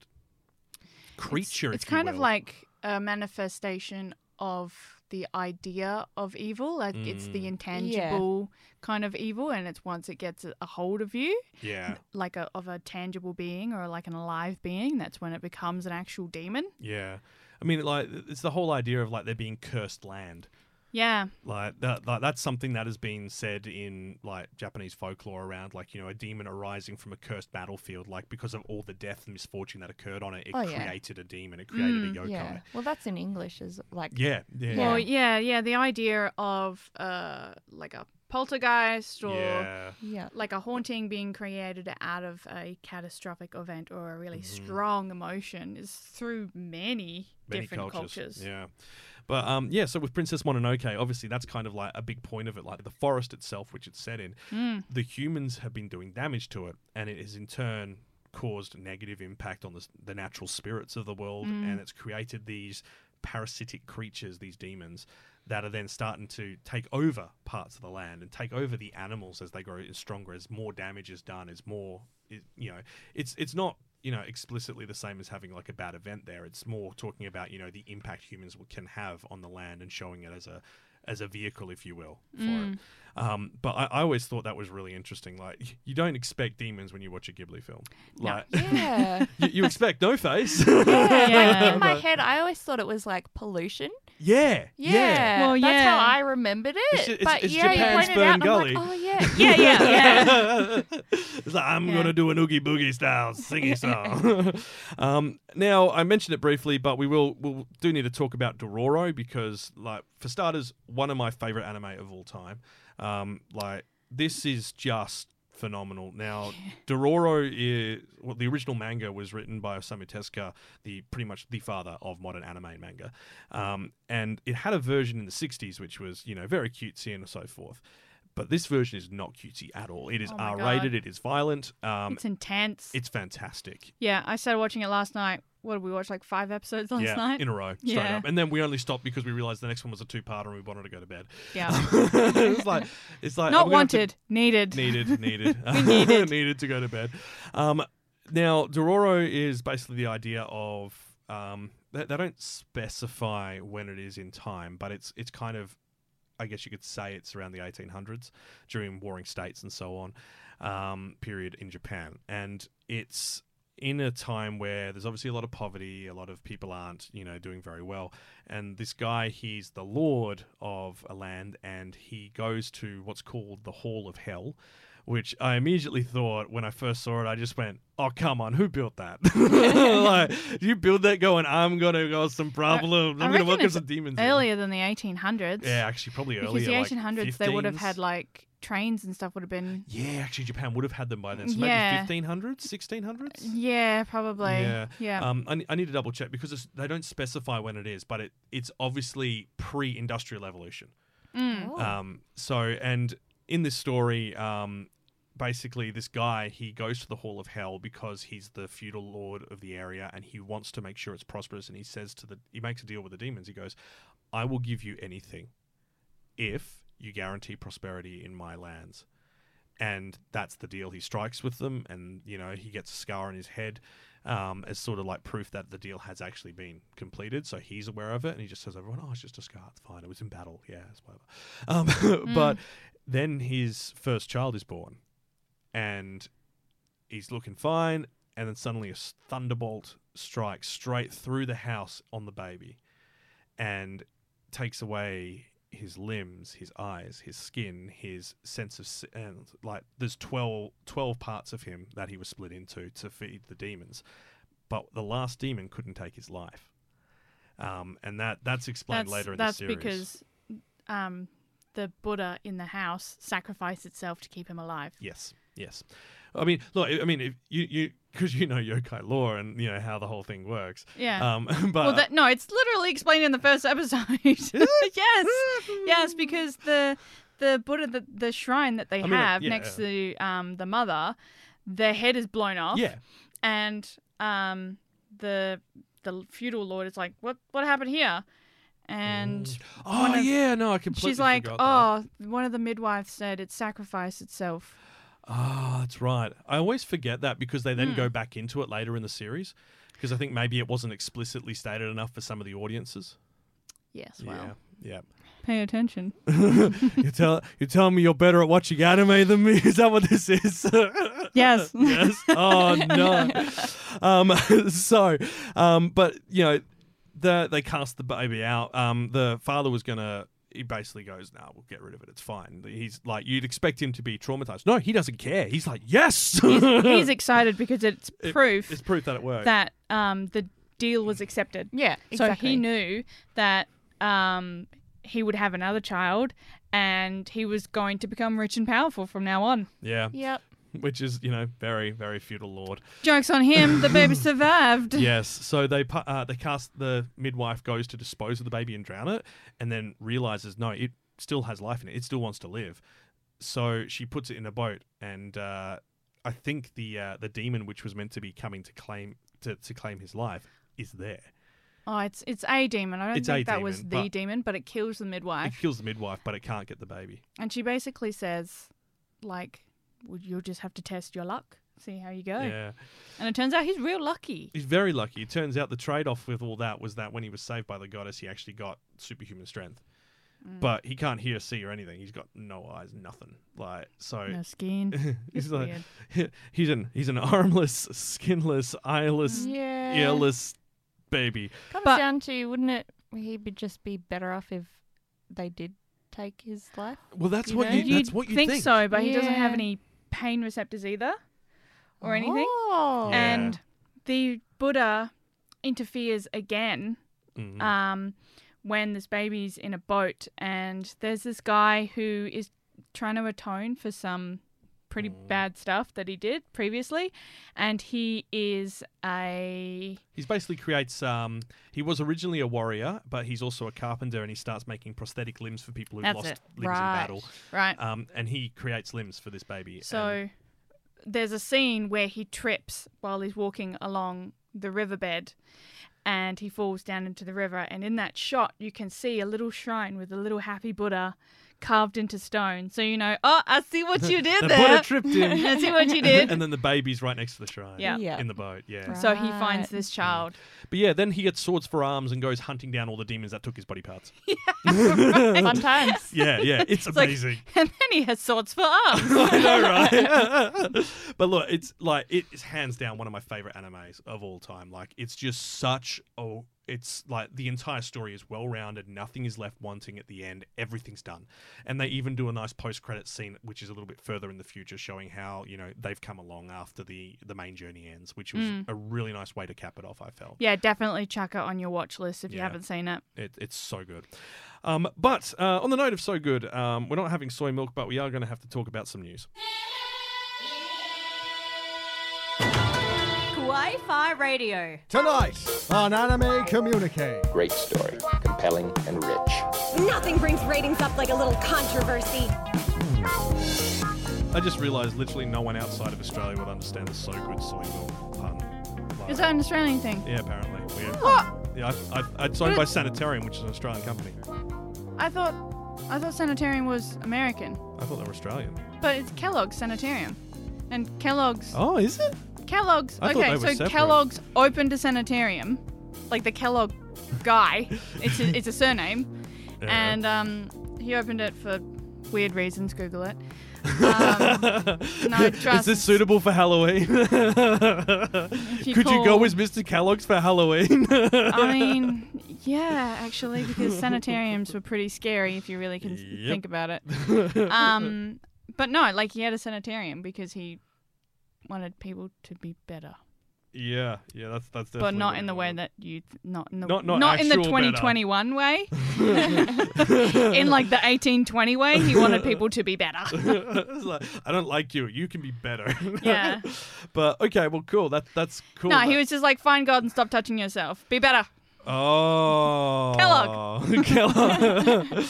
S1: creature.
S2: It's, it's
S1: if you
S2: kind of like a manifestation of the idea of evil. Like it's the
S1: Mm.
S2: intangible kind of evil, and it's once it gets a a hold of you,
S1: yeah,
S2: like a of a tangible being or like an alive being, that's when it becomes an actual demon.
S1: yeah. I mean, like it's the whole idea of like there being cursed land.
S2: Yeah.
S1: Like that, like that's something that has been said in like Japanese folklore around like you know a demon arising from a cursed battlefield, like because of all the death and misfortune that occurred on it, it
S3: Oh, yeah.
S1: created a demon, it created
S2: Mm.
S1: a yokai.
S3: Yeah. Well, that's in English as like.
S1: Yeah, yeah,
S2: Well, yeah, yeah. The idea of uh, like a poltergeist or
S1: yeah.
S3: Yeah.
S2: like a haunting being created out of a catastrophic event or a really
S1: Mm-hmm.
S2: strong emotion is through many,
S1: Many
S2: different
S1: cultures.
S2: cultures.
S1: Yeah. But um, yeah, so with Princess Mononoke, obviously that's kind of like a big point of it. Like the forest itself, which it's set in,
S2: Mm.
S1: the humans have been doing damage to it, and it has in turn caused negative impact on the, the natural spirits of the world,
S2: Mm.
S1: and it's created these parasitic creatures, these demons, that are then starting to take over parts of the land and take over the animals as they grow stronger, as more damage is done, as more, you know, it's it's not you know explicitly the same as having like a bad event there. It's more talking about you know the impact humans can have on the land and showing it as a as a vehicle, if you will, for
S2: Mm.
S1: it. Um, but I, I always thought that was really interesting. Like you don't expect demons when you watch a Ghibli film.
S2: No.
S1: Like
S3: Yeah.
S1: you, you expect no face.
S3: Yeah,
S2: Yeah.
S3: in my head, I always thought it was like pollution.
S1: Yeah,
S3: Yeah,
S2: Well,
S3: that's
S2: yeah.
S3: how I remembered it.
S1: It's ju- it's-
S3: but
S1: it's
S3: yeah,
S1: Japan's
S3: you pointed it out, and I'm like, oh yeah, yeah, yeah, yeah.
S1: it's like I'm
S2: Yeah.
S1: gonna do an oogie boogie style singy song. um, now I mentioned it briefly, but we will we'll do need to talk about Dororo because, like, for starters, one of my favorite anime of all time. Um, like this is just phenomenal. Now, Dororo is well, the original manga was written by Osamu Tezuka, the pretty much the father of modern anime and manga, um, and it had a version in the '60s which was you know very cutesy and so forth. But this version is not cutesy at all. It is
S2: Oh
S1: R rated. It is violent. Um,
S2: It's intense.
S1: it's fantastic.
S2: yeah, I started watching it last night. What did we watch? Like five episodes last
S1: yeah,
S2: night?
S1: in a row, straight
S2: Yeah.
S1: up. And then we only stopped because we realized the next one was a two-parter and we wanted to go to bed.
S2: yeah.
S1: it's like it's like
S2: Not wanted, needed.
S1: needed, needed,
S2: We needed.
S1: needed to go to bed. Um, now, Dororo is basically the idea of um, they, they don't specify when it is in time, but it's it's kind of, I guess you could say it's around the 1800s during warring states and so on, um, period in Japan, and it's in a time where there's obviously a lot of poverty, a lot of people aren't, you know, doing very well. And this guy, he's the lord of a land and he goes to what's called the Hall of Hell, which I immediately thought when I first saw it, I just went, oh, come on, who built that? like, you build that going, I'm going to cause some problems.
S2: I
S1: I'm going to
S2: reckon
S1: welcome
S2: it's
S1: some demons. in."
S2: Earlier than the 1800s.
S1: Yeah, actually, probably
S2: Because
S1: earlier.
S2: the
S1: like
S2: 1800s, they would have had like trains and stuff would have been.
S1: Yeah, actually, Japan would have had them by then. So
S2: Yeah.
S1: maybe 1500s, 1600s?
S2: Yeah, probably.
S1: Yeah.
S2: Yeah.
S1: Um, I, I need to double check because it's, they don't specify when it is, but it, it's obviously pre-industrial evolution.
S2: Mm.
S3: Oh.
S1: Um, so, and in this story, um, basically, this guy he goes to the Hall of Hell because he's the feudal lord of the area, and he wants to make sure it's prosperous. And he says to the, he makes a deal with the demons. He goes, "I will give you anything if you guarantee prosperity in my lands." And that's the deal. He strikes with them, and you know he gets a scar on his head um, as sort of like proof that the deal has actually been completed. So he's aware of it, and he just says, "Everyone, oh, it's just a scar. It's fine. It was in battle. Yeah, it's whatever." Um, But then his first child is born, and he's looking fine, and then suddenly a thunderbolt strikes straight through the house on the baby, and takes away his limbs, his eyes, his skin, his sense of and like there's 12, 12 parts of him that he was split into to feed the demons, but the last demon couldn't take his life, um, and that that's explained
S2: that's
S1: later in the series.
S2: That's because um, the Buddha in the house sacrificed itself to keep him alive.
S1: Yes, yes. I mean, look. I mean, if you you because you know yokai law and you know how the whole thing works.
S2: Yeah.
S1: Um, but
S2: well, that, no, it's literally explained in the first episode. yes, yes, because the the Buddha, the, the shrine that they
S1: I mean, uh,
S2: have
S1: yeah,
S2: next to um, the mother, their head is blown off.
S1: yeah,
S2: and um, the the feudal lord is like, "What what happened here?" And
S1: oh
S2: one of-
S1: yeah, no, I completely.
S2: she's like,
S1: forgot that.
S2: "Oh, one of the midwives said it sacrificed itself."
S1: Oh, that's right. I always forget that because they then
S2: Hmm.
S1: go back into it later in the series. Because I think maybe it wasn't explicitly stated enough for some of the audiences.
S2: Yes, well,
S1: Yeah,
S2: pay attention.
S1: you tell you telling me you're better at watching anime than me? Is that what this is?
S2: Yes.
S1: yes. Oh no. Um. So, um. But you know, the they cast the baby out. Um. The father was gonna. He basically goes, "Nah, we'll get rid of it. It's fine." He's like, you'd expect him to be traumatized. No, he doesn't care. He's like, "Yes."
S2: he's, he's excited because it's
S1: It-
S2: proof
S1: it's proof that it worked.
S2: that um, the deal was accepted.
S3: Yeah,
S2: So
S3: exactly.
S2: he knew that um, he would have another child, and he was going to become rich and powerful from now on.
S1: yeah,
S3: Yep.
S1: Which is you know very very feudal lord.
S2: Jokes on him. The baby survived.
S1: yes. So they uh, they cast the midwife goes to dispose of the baby and drown it, and then realizes no, it still has life in it. It still wants to live. So she puts it in a boat, and uh, I think the uh, the demon which was meant to be coming to claim to, to claim his life is there.
S2: Oh, it's it's a demon. I don't
S1: It's
S2: think that was the
S1: but-
S2: demon, but it kills the midwife.
S1: It kills the midwife, but it can't get the baby.
S2: And she basically says, like, "Would you'll just have to test your luck, see how you go."
S1: Yeah.
S2: And it turns out he's real lucky.
S1: He's very lucky. It turns out the trade off with all that was that when he was saved by the goddess, he actually got superhuman strength.
S2: Mm.
S1: But he can't hear, see, or anything. He's got no eyes, nothing. Like so,
S2: No skin.
S1: he's
S2: It's
S1: like
S2: weird.
S1: he's an he's an armless, skinless, eyeless,
S3: Yeah.
S1: earless baby.
S3: Comes
S2: But-
S3: down to wouldn't it he would just be better off if they did take his life?
S1: Well, that's
S3: You
S1: what
S3: know?
S1: you, that's
S2: You'd
S1: what you
S2: think,
S1: think.
S2: so, but he doesn't have any pain receptors either, or anything.
S3: Oh.
S1: Yeah.
S2: And the Buddha interferes again
S1: Mhm.
S2: um, when this baby's in a boat, and there's this guy who is trying to atone for some pretty
S1: Mm.
S2: bad stuff that he did previously, and he is a
S1: He's basically creates. Um, he was originally a warrior, but he's also a carpenter, and he starts making prosthetic limbs for people who've
S2: That's
S1: lost
S2: it.
S1: limbs
S3: Right.
S1: in battle.
S2: right.
S1: Um, and he creates limbs for this baby. and-
S2: So there's a scene where he trips while he's walking along the riverbed and he falls down into the river. And in that shot, you can see a little shrine with a little happy Buddha carved into stone. So you know, oh, I see what you did
S1: the
S2: there.
S1: Buddha tripped him.
S2: I see what you did.
S1: and then the baby's right next to the shrine.
S2: Yeah.
S3: Yeah.
S1: In the boat. Yeah.
S2: So he finds this child. Mm.
S1: But yeah, then he gets swords for arms and goes hunting down all the demons that took his body parts.
S3: Fun times.
S1: Yeah, yeah, it's
S2: It's like-
S1: amazing.
S2: And then he has swords for arms.
S1: I know, right? but look, it's like it is hands down one of my favorite animes of all time. Like it's just such oh, it's like the entire story is well rounded. Nothing is left wanting at the end. Everything's done, and they even do a nice post credit scene, which is a little bit further in the future, showing how you know they've come along after the the main journey ends, which was
S2: Mm.
S1: a really nice way to cap it off. I felt.
S2: yeah, definitely chuck it on your watch list if you haven't seen it.
S1: It, it's so good. Um, but uh, on the note of so good, um, we're not having soy milk, but we are going to have to talk about some news.
S9: Kawaii Fi Radio.
S10: Tonight on Anime Communique.
S11: Great story, compelling and rich.
S12: Nothing brings ratings up like a little controversy.
S1: I just realised literally no one outside of Australia would understand the so good soy milk pun. Like,
S2: Is that an Australian thing?
S1: yeah, apparently. Weird.
S2: What?
S1: Yeah, I, I, it's owned by Sanitarium, which is an Australian company.
S2: I thought I thought Sanitarium was American.
S1: I thought they were Australian.
S2: But it's Kellogg's Sanitarium. And Kellogg's
S1: Oh, is it?
S2: Kellogg's
S1: I thought
S2: okay,
S1: they were
S2: so
S1: separate.
S2: Kellogg's opened a sanitarium. Like the Kellogg guy. it's a, it's a surname.
S1: Yeah.
S2: And um he opened it for weird reasons, Google it. Um, no,
S1: is
S2: trust
S1: this suitable for Halloween? Could you go
S2: call-
S1: as Mr. Kellogg's for Halloween?
S2: I mean, yeah, actually, because sanitariums were pretty scary if you really can
S1: Yep.
S2: think about it. Um, but no, like he had a sanitarium because he wanted people to be better,
S1: yeah, yeah, that's that's definitely.
S2: but
S1: not
S2: in the way that you th- not in the
S1: Not- not
S2: in the
S1: actual better.
S2: 2021 way. in like the 1820 way, he wanted people to be better.
S1: It's like, I don't like you. You can be better.
S2: Yeah.
S1: but okay, well, cool. That that's cool.
S2: no, he was just like, find God and stop touching yourself. Be better.
S1: Oh,
S2: Kellogg.
S1: Kellogg.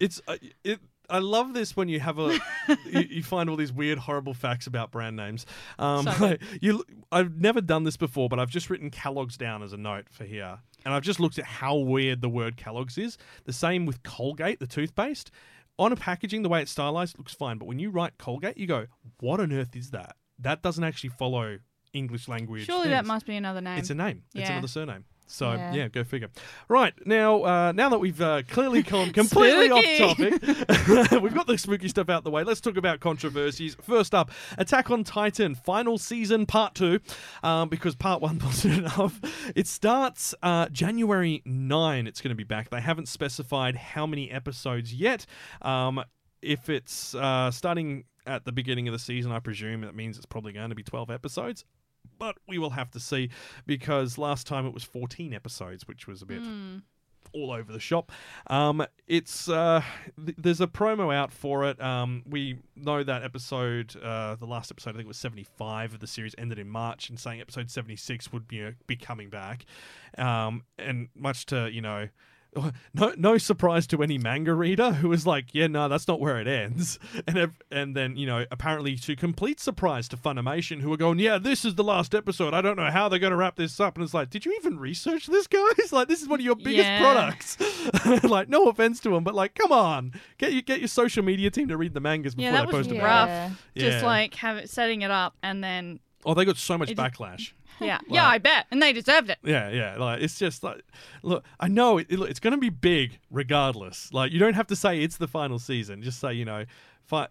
S1: it's uh, it. I love this when you have a you, you find all these weird, horrible facts about brand names. Um, you, I've never done this before, but I've just written Kellogg's down as a note for here, and I've just looked at how weird the word Kellogg's is. The same with Colgate, the toothpaste. On a packaging, the way it's stylized looks fine, but when you write Colgate, you go, "What on earth is that?" That doesn't actually follow English language.
S2: Surely that must be another name.
S1: It's a name. It's another surname. So yeah,
S3: Yeah.
S1: go figure. Right now, uh, now that we've uh, clearly gone completely off topic, we've got the spooky stuff out the way. Let's talk about controversies. First up, Attack on Titan final season part two, um, because part one wasn't enough. It starts uh, January nine. It's going to be back. They haven't specified how many episodes yet. Um, if it's uh, starting at the beginning of the season, I presume that means it's probably going to be 12 episodes. But we will have to see because last time it was 14 episodes, which was a bit all over the shop. Um, it's uh, th- there's a promo out for it. Um, we know that episode, uh, the last episode, I think it was 75 of the series, ended in March, and saying episode 76 would be uh, be coming back. Um, and much to you know. No, no surprise to any manga reader who was like, "Yeah, no, that's not where it ends," and ev- and then you know, apparently to complete surprise to Funimation, who are going, "Yeah, this is the last episode. I don't know how they're going to wrap this up." And it's like, "Did you even research this, guys? Like, this is one of your biggest
S2: Yeah.
S1: products." like, no offense to them, but like, come on, get you get your social media team to read the mangas before
S2: Yeah,
S1: they
S2: that was
S1: post them.
S2: rough.
S3: Yeah.
S2: Just like have it, setting it up and then
S1: Oh, they got so much
S2: It-
S1: backlash.
S2: Yeah, yeah, I bet, and they deserved it.
S1: Yeah, yeah. Like it's just like, look, I know it, it- it's going to be big regardless. Like you don't have to say it's the final season. Just say you know, fi-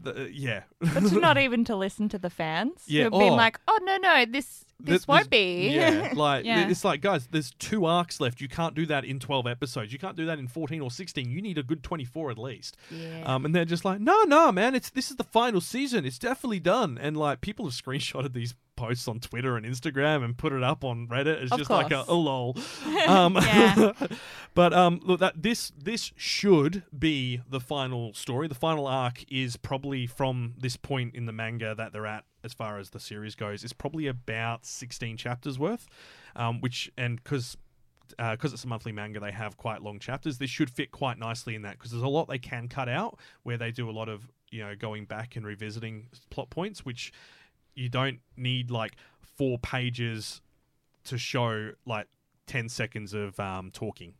S1: the, yeah.
S3: But not even to listen to the fans
S1: Yeah,
S3: who've been
S1: oh.
S3: like, oh no no this this
S1: Th-
S3: won't
S1: there's-
S3: be.
S1: Yeah, like
S2: Yeah.
S1: it's like guys, there's two arcs left. You can't do that in twelve episodes. You can't do that in fourteen or sixteen. You need a good twenty four at least.
S3: Yeah.
S1: Um, and they're just like, no, no, man, it's this is the final season. It's definitely done. And like people have screenshotted these posts on Twitter and Instagram and put it up on Reddit. It's
S3: Of
S1: just like a,
S3: course.
S1: a lol. Um,
S2: Yeah.
S1: but um, look, that this this should be the final story. The final arc is probably from this point in the manga that they're at, as far as the series goes, is probably about sixteen chapters worth. Um, which and because because it's a monthly manga, they have quite long chapters. This should fit quite nicely in that because there's a lot they can cut out where they do a lot of you know going back and revisiting plot points, which you don't need like four pages to show like ten seconds of um, talking.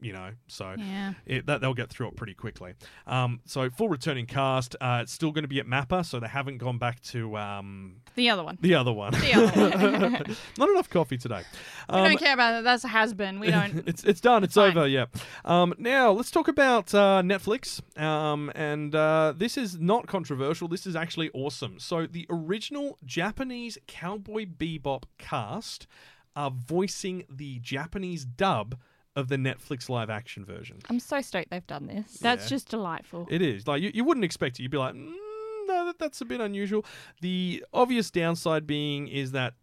S1: You know, so
S2: Yeah.
S1: it, that they'll get through it pretty quickly. Um, so full returning cast, uh, it's still going to be at Mappa, so they haven't gone back to um,
S2: The other one.
S1: the other one.
S2: The other one.
S1: Not enough coffee today.
S2: we don't care about that. That's a has been. We don't.
S1: it's it's done. It's
S2: Fine.
S1: over. Yeah. Um, now let's talk about uh, Netflix. Um, and uh, this is not controversial. This is actually awesome. So the original Japanese Cowboy Bebop cast are voicing the Japanese dub of the Netflix live action version.
S3: I'm so stoked they've done this.
S2: That's
S1: Yeah.
S2: just delightful.
S1: It is like you, you wouldn't expect it. You'd be like, mm, no, that, that's a bit unusual. The obvious downside being is that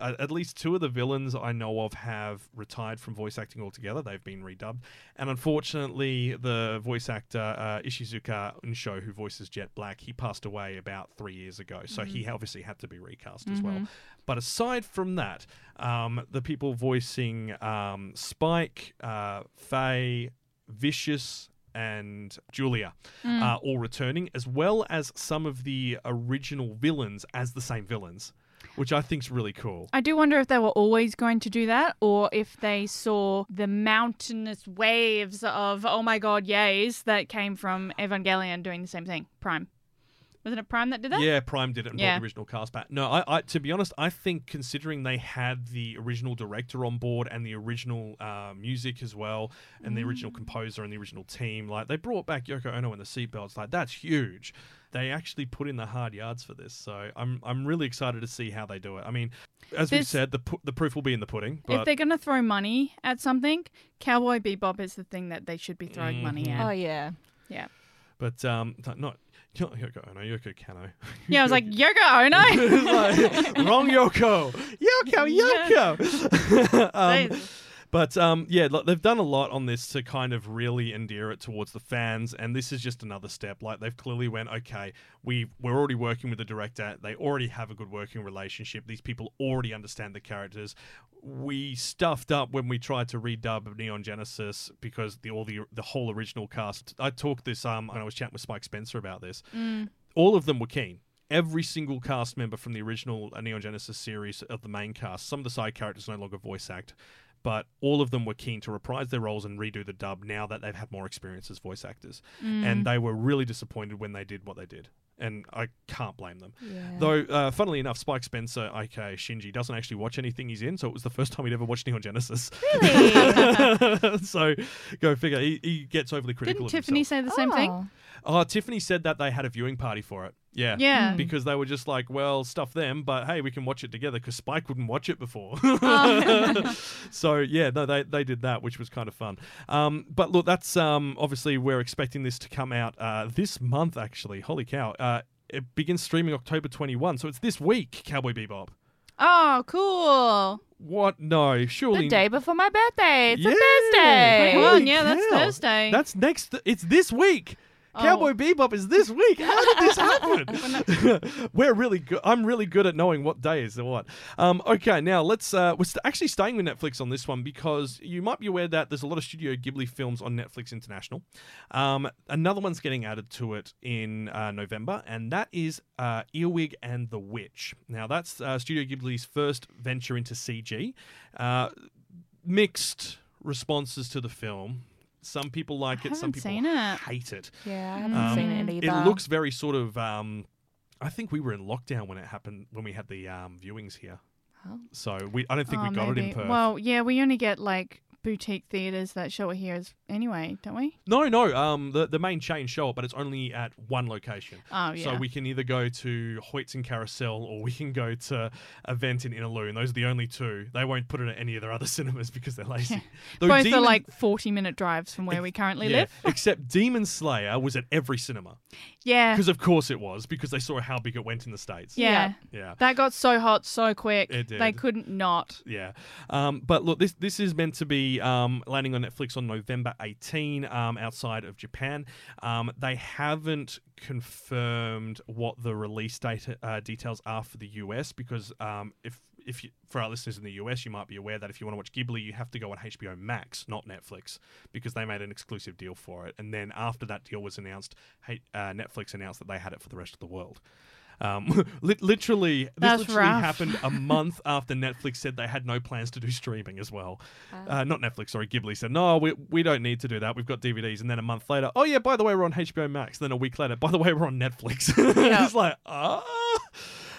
S1: at least two of the villains I know of have retired from voice acting altogether. They've been redubbed, and unfortunately, the voice actor uh, Ishizuka Unsho, who voices Jet Black, he passed away about three years ago. So he obviously had to be recast as well. But aside from that, um, the people voicing um, Spike, uh, Faye, Vicious, and Julia are all returning, as well as some of the original villains as the same villains, which I think's really cool.
S2: I do wonder if they were always going to do that, or if they saw the mountainous waves of oh my god, yays that came from Evangelion doing the same thing. Prime, wasn't it Prime that did that?
S1: Yeah, Prime did it and
S2: Yeah.
S1: brought the original cast back. No, I, I to be honest, I think considering they had the original director on board and the original uh, music as well, and the
S2: Mm.
S1: original composer and the original team, like they brought back Yoko Ono and the seatbelts, like that's huge. They actually put in the hard yards for this, so I'm I'm really excited to see how they do it. I mean, as we said, the pu- the proof will be in the pudding. But
S2: If they're going to throw money at something, Cowboy Bebop is the thing that they should be throwing money
S1: Mm-hmm.
S3: Oh
S2: at.
S3: yeah.
S2: Yeah.
S1: but um, th- not not Yoko Ono, Yoko Kanno.
S2: Yeah, I was like, Yoko Ono.
S1: It's like, wrong Yoko. Yoko, Yoko. um,
S2: They-
S1: but um, yeah, look, they've done a lot on this to kind of really endear it towards the fans, and this is just another step. Like they've clearly went, okay, we we're already working with the director. They already have a good working relationship. These people already understand the characters. We stuffed up when we tried to redub Neon Genesis because the all the the whole original cast. I talked this um, and I was chatting with Spike Spencer about this all of them were keen. Every single cast member from the original uh, Neon Genesis series of the main cast, some of the side characters no longer voice act, but all of them were keen to reprise their roles and redo the dub now that they've had more experience as voice actors. And they were really disappointed when they did what they did. and I can't blame them.
S3: Yeah.
S1: Though, uh, funnily enough, Spike Spencer, aka Shinji, doesn't actually watch anything he's in, so it was the first time he'd ever watched Neon Genesis.
S3: Really?
S1: so, go figure. He, he gets overly critical
S2: Didn't
S1: of
S2: Tiffany
S1: himself.
S2: say the same thing?
S3: Oh.
S1: Tiffany said that they had a viewing party for it. Yeah.
S2: Yeah.
S1: Because they were just like, well, stuff them, but hey, we can watch it together because Spike wouldn't watch it before.
S2: Oh.
S1: so yeah, no, they, they did that, which was kind of fun. Um, but look, that's um, obviously we're expecting this to come out uh, this month. Actually, holy cow! Uh, it begins streaming October twenty one, so it's this week. Cowboy Bebop.
S2: Oh, cool.
S1: What? No, surely.
S3: The day before my birthday. It's
S1: Yeah.
S3: a Thursday.
S2: Come on, yeah, that's
S1: cow.
S2: Thursday.
S1: That's next. It's this week.
S2: Oh.
S1: Cowboy Bebop is this week. How did this happen? We're really good. I'm really good at knowing what day is what. Um, okay, now let's. Uh, we're st- actually staying with Netflix on this one because you might be aware that there's a lot of Studio Ghibli films on Netflix International. Um, another one's getting added to it in uh, November, and that is uh, Earwig and the Witch. Now that's uh, Studio Ghibli's first venture into CG. Uh, mixed responses to the film. Some people like it, some people
S2: it.
S1: hate it.
S3: Yeah, I haven't
S1: Um,
S3: seen it either.
S1: It looks very sort of. Um, I think we were in lockdown when it happened when we had the um, viewings here.
S3: Oh.
S1: So we, I don't think we
S2: Oh,
S1: got it in
S2: maybe.
S1: Perth.
S2: Well, yeah, we only get like boutique theaters that show it here is anyway, don't we?
S1: no, no. Um, the the main chain show it, but it's only at one location.
S2: Oh, yeah.
S1: So we can either go to Hoyts and Carousel or we can go to Event in Innaloo, and those are the only two. They won't put it at any of their other cinemas because they're lazy. Though
S2: Both
S1: Demon-
S2: are like 40 minute drives from where we currently
S1: yeah,
S2: live.
S1: except Demon Slayer was at every cinema
S2: Yeah.
S1: because of course it was because they saw how big it went in the states.
S2: Yeah.
S1: Yeah.
S2: That got so hot so quick.
S1: It did.
S2: They couldn't not.
S1: Yeah, um, but look, this this is meant to be um, landing on Netflix on November 18 um, outside of Japan. Um, they haven't confirmed what the release date uh, details are for the US because um, if if you, for our listeners in the US, you might be aware that if you want to watch Ghibli, you have to go on HBO Max, not Netflix, because they made an exclusive deal for it. And then after that deal was announced, uh, Netflix announced that they had it for the rest of the world. Um, lit literally, this
S2: That's
S1: literally
S2: rough.
S1: happened a month after Netflix said they had no plans to do streaming as well. Uh, not Netflix, sorry, Ghibli said, no, we, we don't need to do that. We've got DVDs. And then a month later, oh, yeah, by the way, we're on HBO Max. Then a week later, by the way, we're on Netflix. it's like, ah.